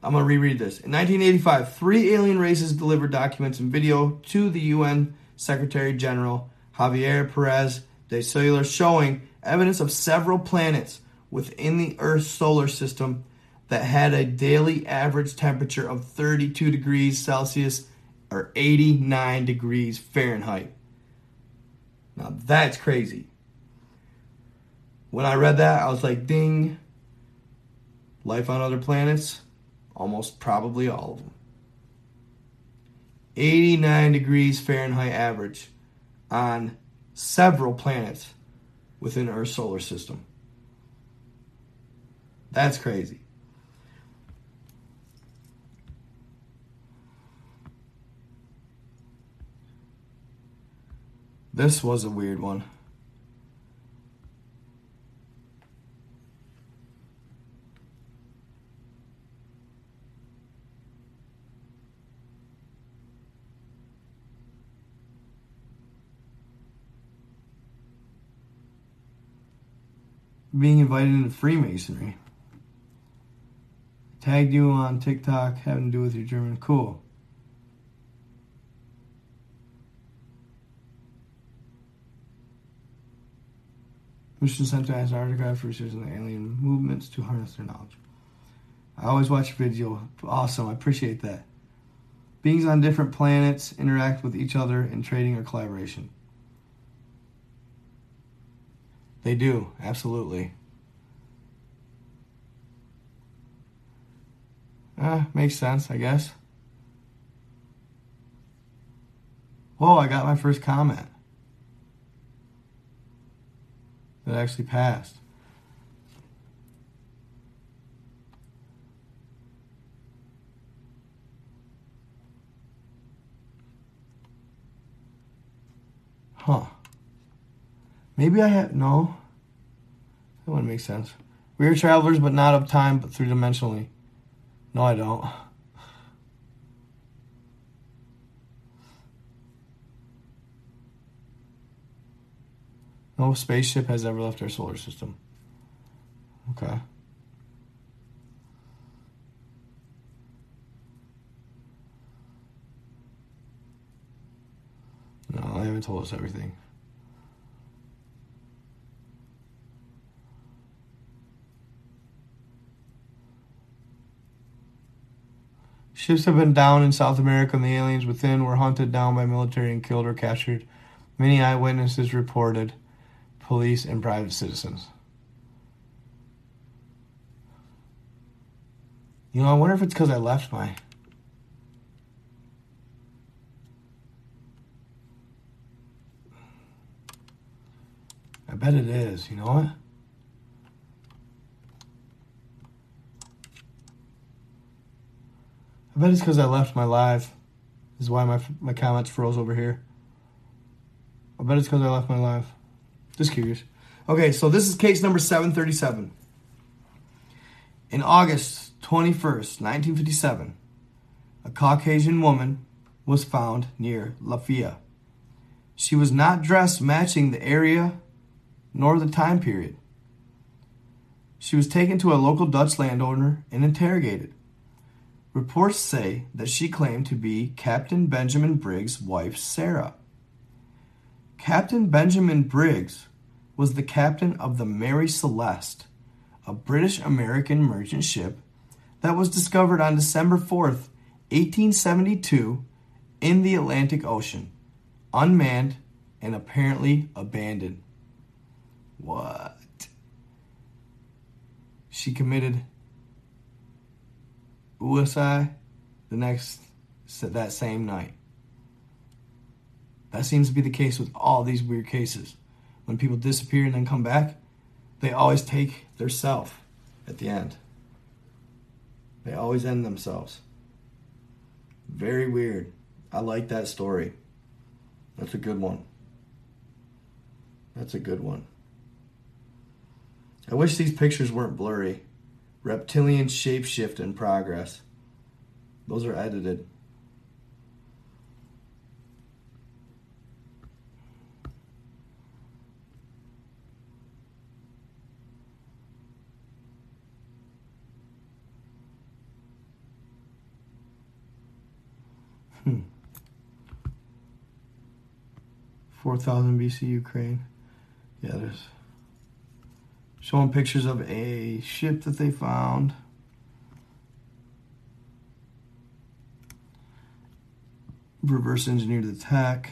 I'm going to reread this. In 1985, three alien races delivered documents and video to the UN Secretary General Javier Perez de Cuéllar showing evidence of several planets within the Earth's solar system that had a daily average temperature of 32 degrees Celsius or 89 degrees Fahrenheit. Now that's crazy. When I read that, I was like, ding. Life on other planets? Almost probably all of them. 89 degrees Fahrenheit average on several planets within Earth's solar system. That's crazy. This was a weird one. being invited into Freemasonry. Tagged you on TikTok, having to do with your German. Cool. Mission Center for research in the alien movements to harness their knowledge. I always watch video. Awesome. I appreciate that. Beings on different planets interact with each other in trading or collaboration. They do, absolutely. Uh, makes sense, I guess. Whoa, I got my first comment. That actually passed. Huh. Maybe I have no. That wouldn't make sense. We are travelers, but not of time, but three dimensionally. No, I don't. No spaceship has ever left our solar system. Okay. No, they haven't told us everything. Ships have been down in South America and the aliens within were hunted down by military and killed or captured. Many eyewitnesses reported police and private citizens. You know, I wonder if it's because I left my. I bet it is. You know what? I bet it's because I left my live. This is why my my comments froze over here. I bet it's because I left my live. Just curious. Okay, so this is case number 737. In August 21st, 1957, a Caucasian woman was found near Lafayette. She was not dressed matching the area nor the time period. She was taken to a local Dutch landowner and interrogated. Reports say that she claimed to be Captain Benjamin Briggs' wife, Sarah. Captain Benjamin Briggs was the captain of the Mary Celeste, a British American merchant ship that was discovered on December 4th, 1872, in the Atlantic Ocean, unmanned and apparently abandoned. What? She committed USI the next that same night. That seems to be the case with all these weird cases. When people disappear and then come back, they always take their self at the end. They always end themselves. Very weird. I like that story. That's a good one. That's a good one. I wish these pictures weren't blurry. Reptilian shapeshift in progress. Those are edited. Hmm. 4000 BC Ukraine. Yeah, there's showing pictures of a ship that they found. Reverse engineered the tech.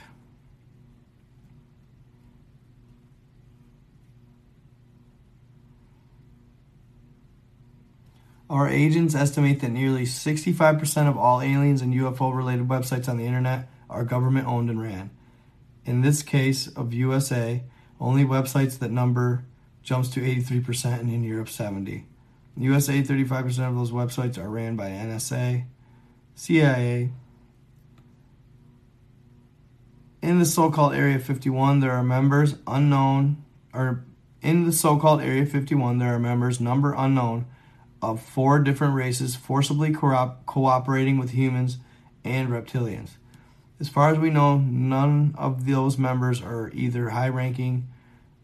Our agents estimate that nearly 65% of all aliens and UFO related websites on the internet are government owned and ran. In this case of USA, only websites that number jumps to 83% and in Europe 70. In USA, 35% of those websites are ran by NSA, CIA. In the so-called Area 51, there are members unknown or in the so-called Area 51, there are members number unknown of four different races forcibly co- cooperating with humans and reptilians. As far as we know, none of those members are either high ranking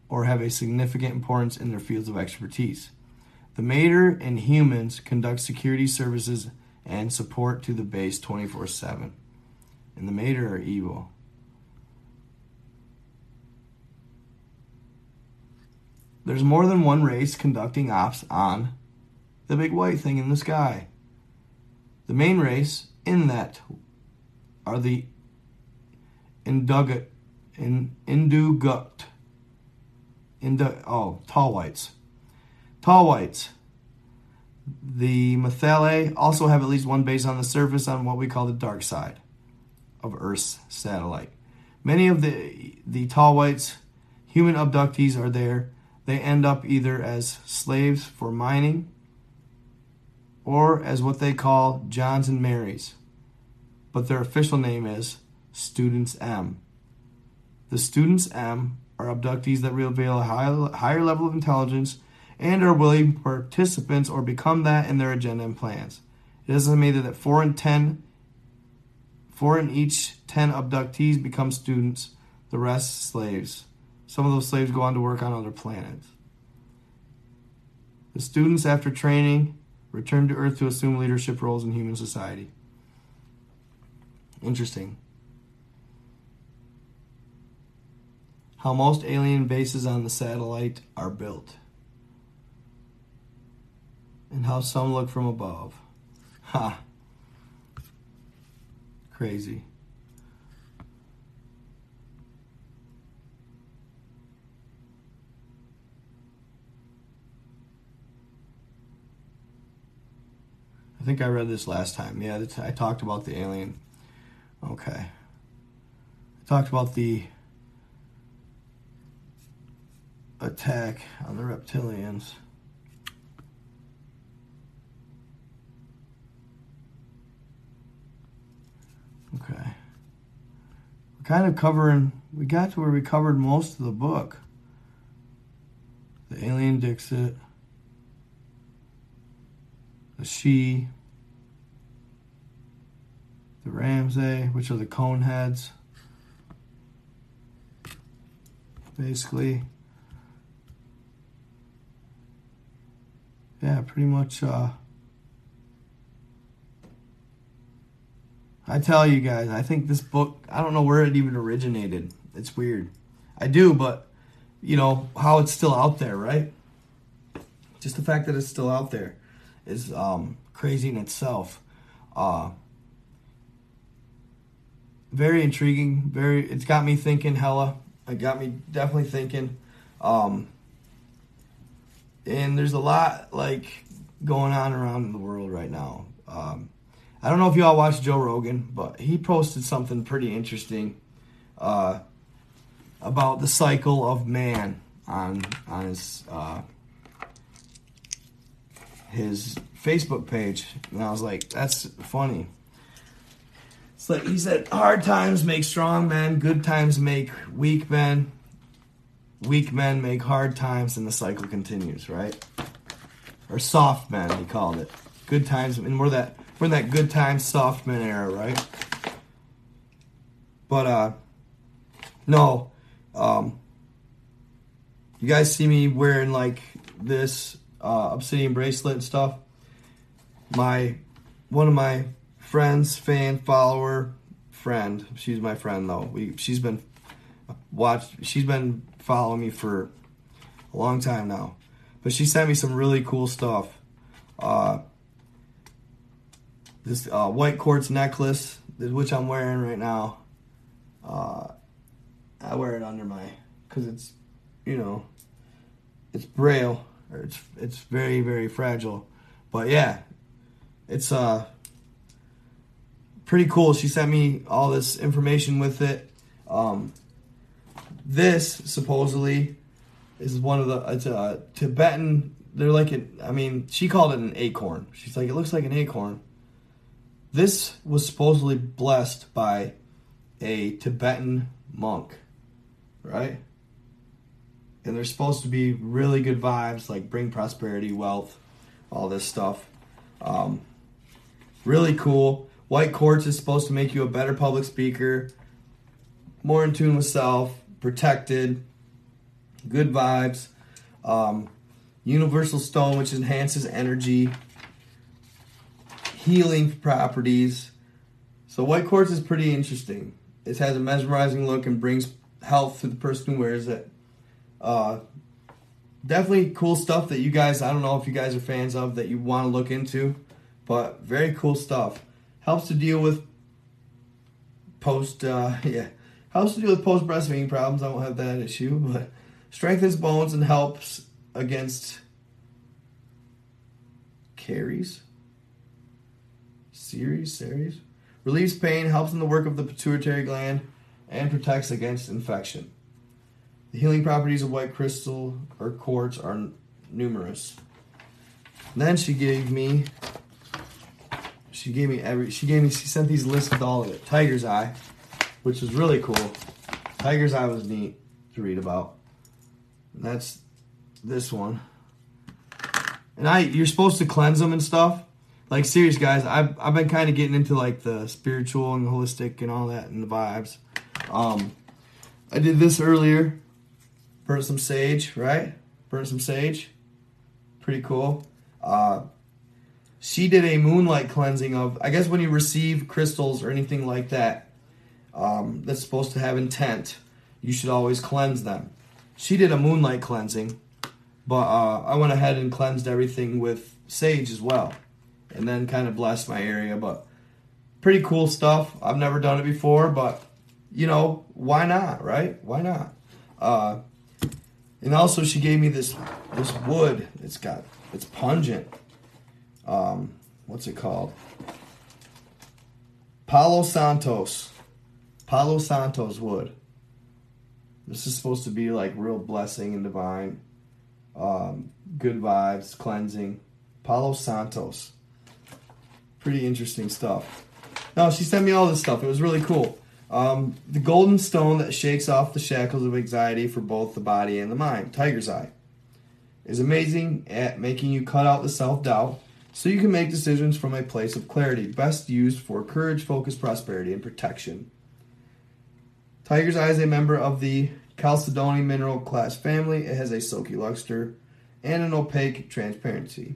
or have a significant importance in their fields of expertise. The Mater and humans conduct security services and support to the base 24 7. And the Mater are evil. There's more than one race conducting ops on the big white thing in the sky. The main race in that are the Indugut, in, Indugut, Indu, oh, tall whites. Tall whites. The Mathale also have at least one base on the surface on what we call the dark side of Earth's satellite. Many of the the tall whites, human abductees, are there. They end up either as slaves for mining or as what they call Johns and Marys, but their official name is Students M. The Students M are abductees that reveal a high, higher level of intelligence and are willing participants or become that in their agenda and plans. It is estimated that four in ten, four in each ten abductees become students, the rest slaves. Some of those slaves go on to work on other planets. The students, after training, return to Earth to assume leadership roles in human society. Interesting. How most alien bases on the satellite are built. And how some look from above. Ha. Crazy. I think I read this last time. Yeah, I talked about the alien. Okay. I talked about the attack on the reptilians. Okay. We're kind of covering, we got to where we covered most of the book. The alien Dixit the She, the Ramsay, which are the cone heads. Basically, yeah, pretty much. Uh, I tell you guys, I think this book, I don't know where it even originated. It's weird. I do, but you know, how it's still out there, right? Just the fact that it's still out there is um, crazy in itself. Uh, very intriguing. Very, it's got me thinking. Hella, it got me definitely thinking. Um, and there's a lot like going on around the world right now. Um, I don't know if y'all watched Joe Rogan, but he posted something pretty interesting uh, about the cycle of man on on his uh, his Facebook page, and I was like, "That's funny." It's like he said, "Hard times make strong men, good times make weak men, weak men make hard times, and the cycle continues." Right? Or soft men, he called it. Good times, and we're that we're in that good times, soft men era, right? But uh, no, um, you guys see me wearing like this uh, obsidian bracelet and stuff. My one of my friends, fan, follower, friend. She's my friend though. We she's been watched. She's been following me for a long time now, but she sent me some really cool stuff. Uh, this uh, white quartz necklace, which I'm wearing right now. Uh, I wear it under my, cause it's, you know, it's braille it's it's very very fragile, but yeah, it's uh pretty cool. She sent me all this information with it. Um, this supposedly is one of the it's a Tibetan. They're like an, I mean, she called it an acorn. She's like, it looks like an acorn. This was supposedly blessed by a Tibetan monk, right? And they're supposed to be really good vibes, like bring prosperity, wealth, all this stuff. Um, really cool. White quartz is supposed to make you a better public speaker, more in tune with self, protected, good vibes. Um, universal stone, which enhances energy, healing properties. So white quartz is pretty interesting. It has a mesmerizing look and brings health to the person who wears it. Uh, definitely cool stuff that you guys, I don't know if you guys are fans of, that you want to look into, but very cool stuff. Helps to deal with post, uh, yeah, helps to deal with post breastfeeding problems. I won't have that issue, but strengthens bones and helps against caries. Series, series. Relieves pain, helps in the work of the pituitary gland, and protects against infection. The healing properties of white crystal or quartz are numerous. Then she gave me she gave me every she gave me she sent these lists with all of it. Tiger's eye, which was really cool. Tiger's eye was neat to read about. And that's this one. And I you're supposed to cleanse them and stuff. Like serious guys, I've I've been kind of getting into like the spiritual and holistic and all that and the vibes. Um I did this earlier. Burnt some sage, right? Burnt some sage. Pretty cool. Uh she did a moonlight cleansing of i guess when you receive crystals or anything like that um, that's supposed to have intent you should always cleanse them she did a moonlight cleansing but uh, i went ahead and cleansed everything with sage as well and then kind of blessed my area but pretty cool stuff i've never done it before but you know why not right why not uh, and also she gave me this this wood it's got it's pungent um, what's it called? Palo Santos. Palo Santos wood. This is supposed to be like real blessing and divine. Um, good vibes, cleansing. Palo Santos. Pretty interesting stuff. No, she sent me all this stuff. It was really cool. Um, the golden stone that shakes off the shackles of anxiety for both the body and the mind. Tiger's Eye is amazing at making you cut out the self doubt so you can make decisions from a place of clarity, best used for courage, focus, prosperity, and protection. Tiger's Eye is a member of the Chalcedony mineral class family. It has a silky luster and an opaque transparency.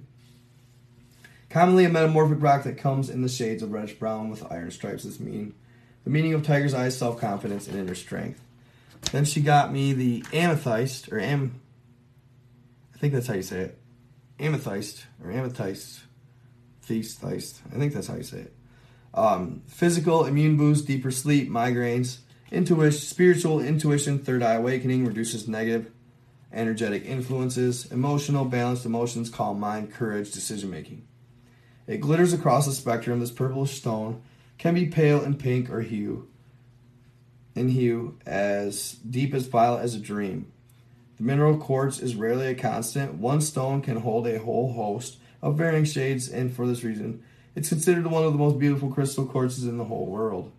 Commonly a metamorphic rock that comes in the shades of reddish brown with iron stripes is mean. The meaning of Tiger's Eye self confidence and inner strength. Then she got me the amethyst, or am, I think that's how you say it, amethyst, or amethyst feast, feist. I think that's how you say it. Um, physical, immune boost, deeper sleep, migraines, intuition, spiritual intuition, third eye awakening, reduces negative energetic influences, emotional, balanced emotions, calm mind, courage, decision making. It glitters across the spectrum. This purplish stone can be pale and pink or hue. in hue, as deep as violet as a dream. The mineral quartz is rarely a constant. One stone can hold a whole host of varying shades, and for this reason, it's considered one of the most beautiful crystal quartzes in the whole world.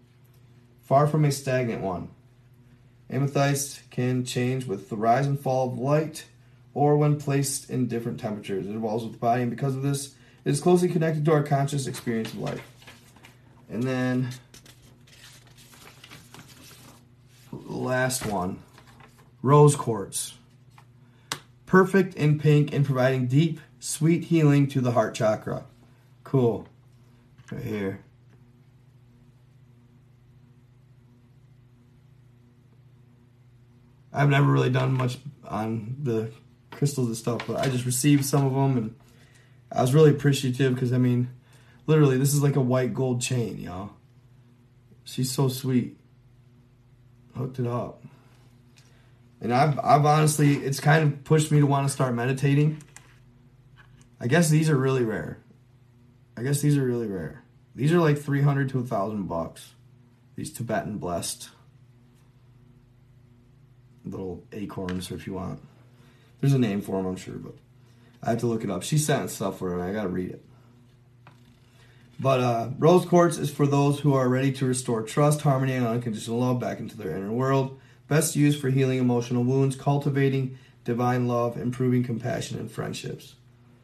Far from a stagnant one. Amethyst can change with the rise and fall of light or when placed in different temperatures. It evolves with the body, and because of this, it is closely connected to our conscious experience of life. And then, last one rose quartz. Perfect in pink and providing deep, sweet healing to the heart chakra. Cool. Right here. I've never really done much on the crystals and stuff, but I just received some of them and I was really appreciative because I mean, literally, this is like a white gold chain, y'all. She's so sweet. Hooked it up. And I've, I've honestly, it's kind of pushed me to want to start meditating. I guess these are really rare. I guess these are really rare. These are like 300 to a thousand bucks. These Tibetan blessed little acorns, if you want. There's a name for them, I'm sure, but I have to look it up. She sent stuff for it, I gotta read it. But uh, rose quartz is for those who are ready to restore trust, harmony, and unconditional love back into their inner world. Best used for healing emotional wounds, cultivating divine love, improving compassion and friendships.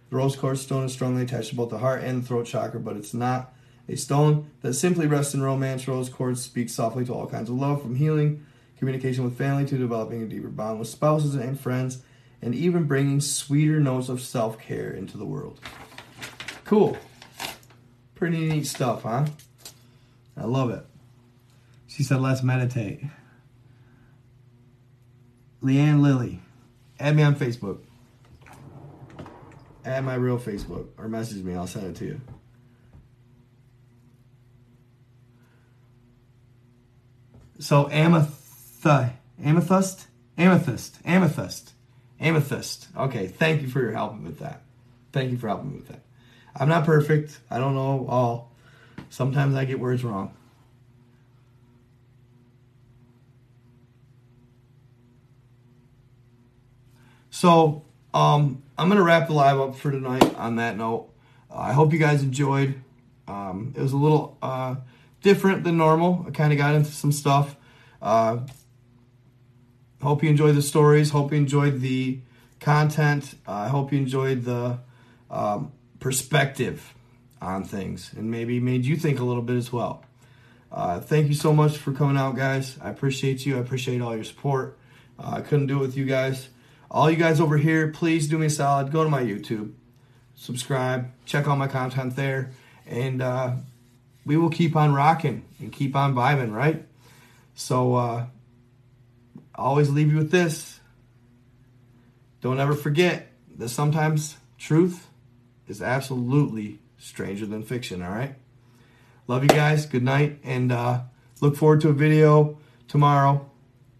The rose quartz stone is strongly attached to both the heart and the throat chakra, but it's not a stone that simply rests in romance. Rose quartz speaks softly to all kinds of love, from healing communication with family to developing a deeper bond with spouses and friends, and even bringing sweeter notes of self care into the world. Cool. Pretty neat stuff, huh? I love it. She said, let's meditate. Leanne Lilly, add me on Facebook. Add my real Facebook or message me, I'll send it to you. So, amethyst amethyst, amethyst, amethyst, amethyst. Okay, thank you for your help with that. Thank you for helping me with that. I'm not perfect. I don't know all. Sometimes I get words wrong. So, um, I'm going to wrap the live up for tonight on that note. Uh, I hope you guys enjoyed. Um, it was a little uh, different than normal. I kind of got into some stuff. Uh, hope you enjoyed the stories. Hope you enjoyed the content. I hope you enjoyed the um, perspective on things and maybe made you think a little bit as well. Uh, thank you so much for coming out, guys. I appreciate you. I appreciate all your support. Uh, I couldn't do it with you guys. All you guys over here, please do me a solid. Go to my YouTube, subscribe, check out my content there, and uh, we will keep on rocking and keep on vibing, right? So, uh, always leave you with this. Don't ever forget that sometimes truth is absolutely stranger than fiction, all right? Love you guys. Good night. And uh, look forward to a video tomorrow.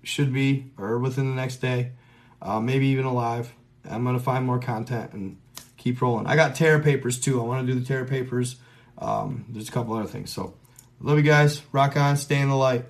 Should be, or within the next day. Uh, maybe even alive. I'm going to find more content and keep rolling. I got Terra Papers too. I want to do the Terra Papers. Um, there's a couple other things. So, love you guys. Rock on. Stay in the light.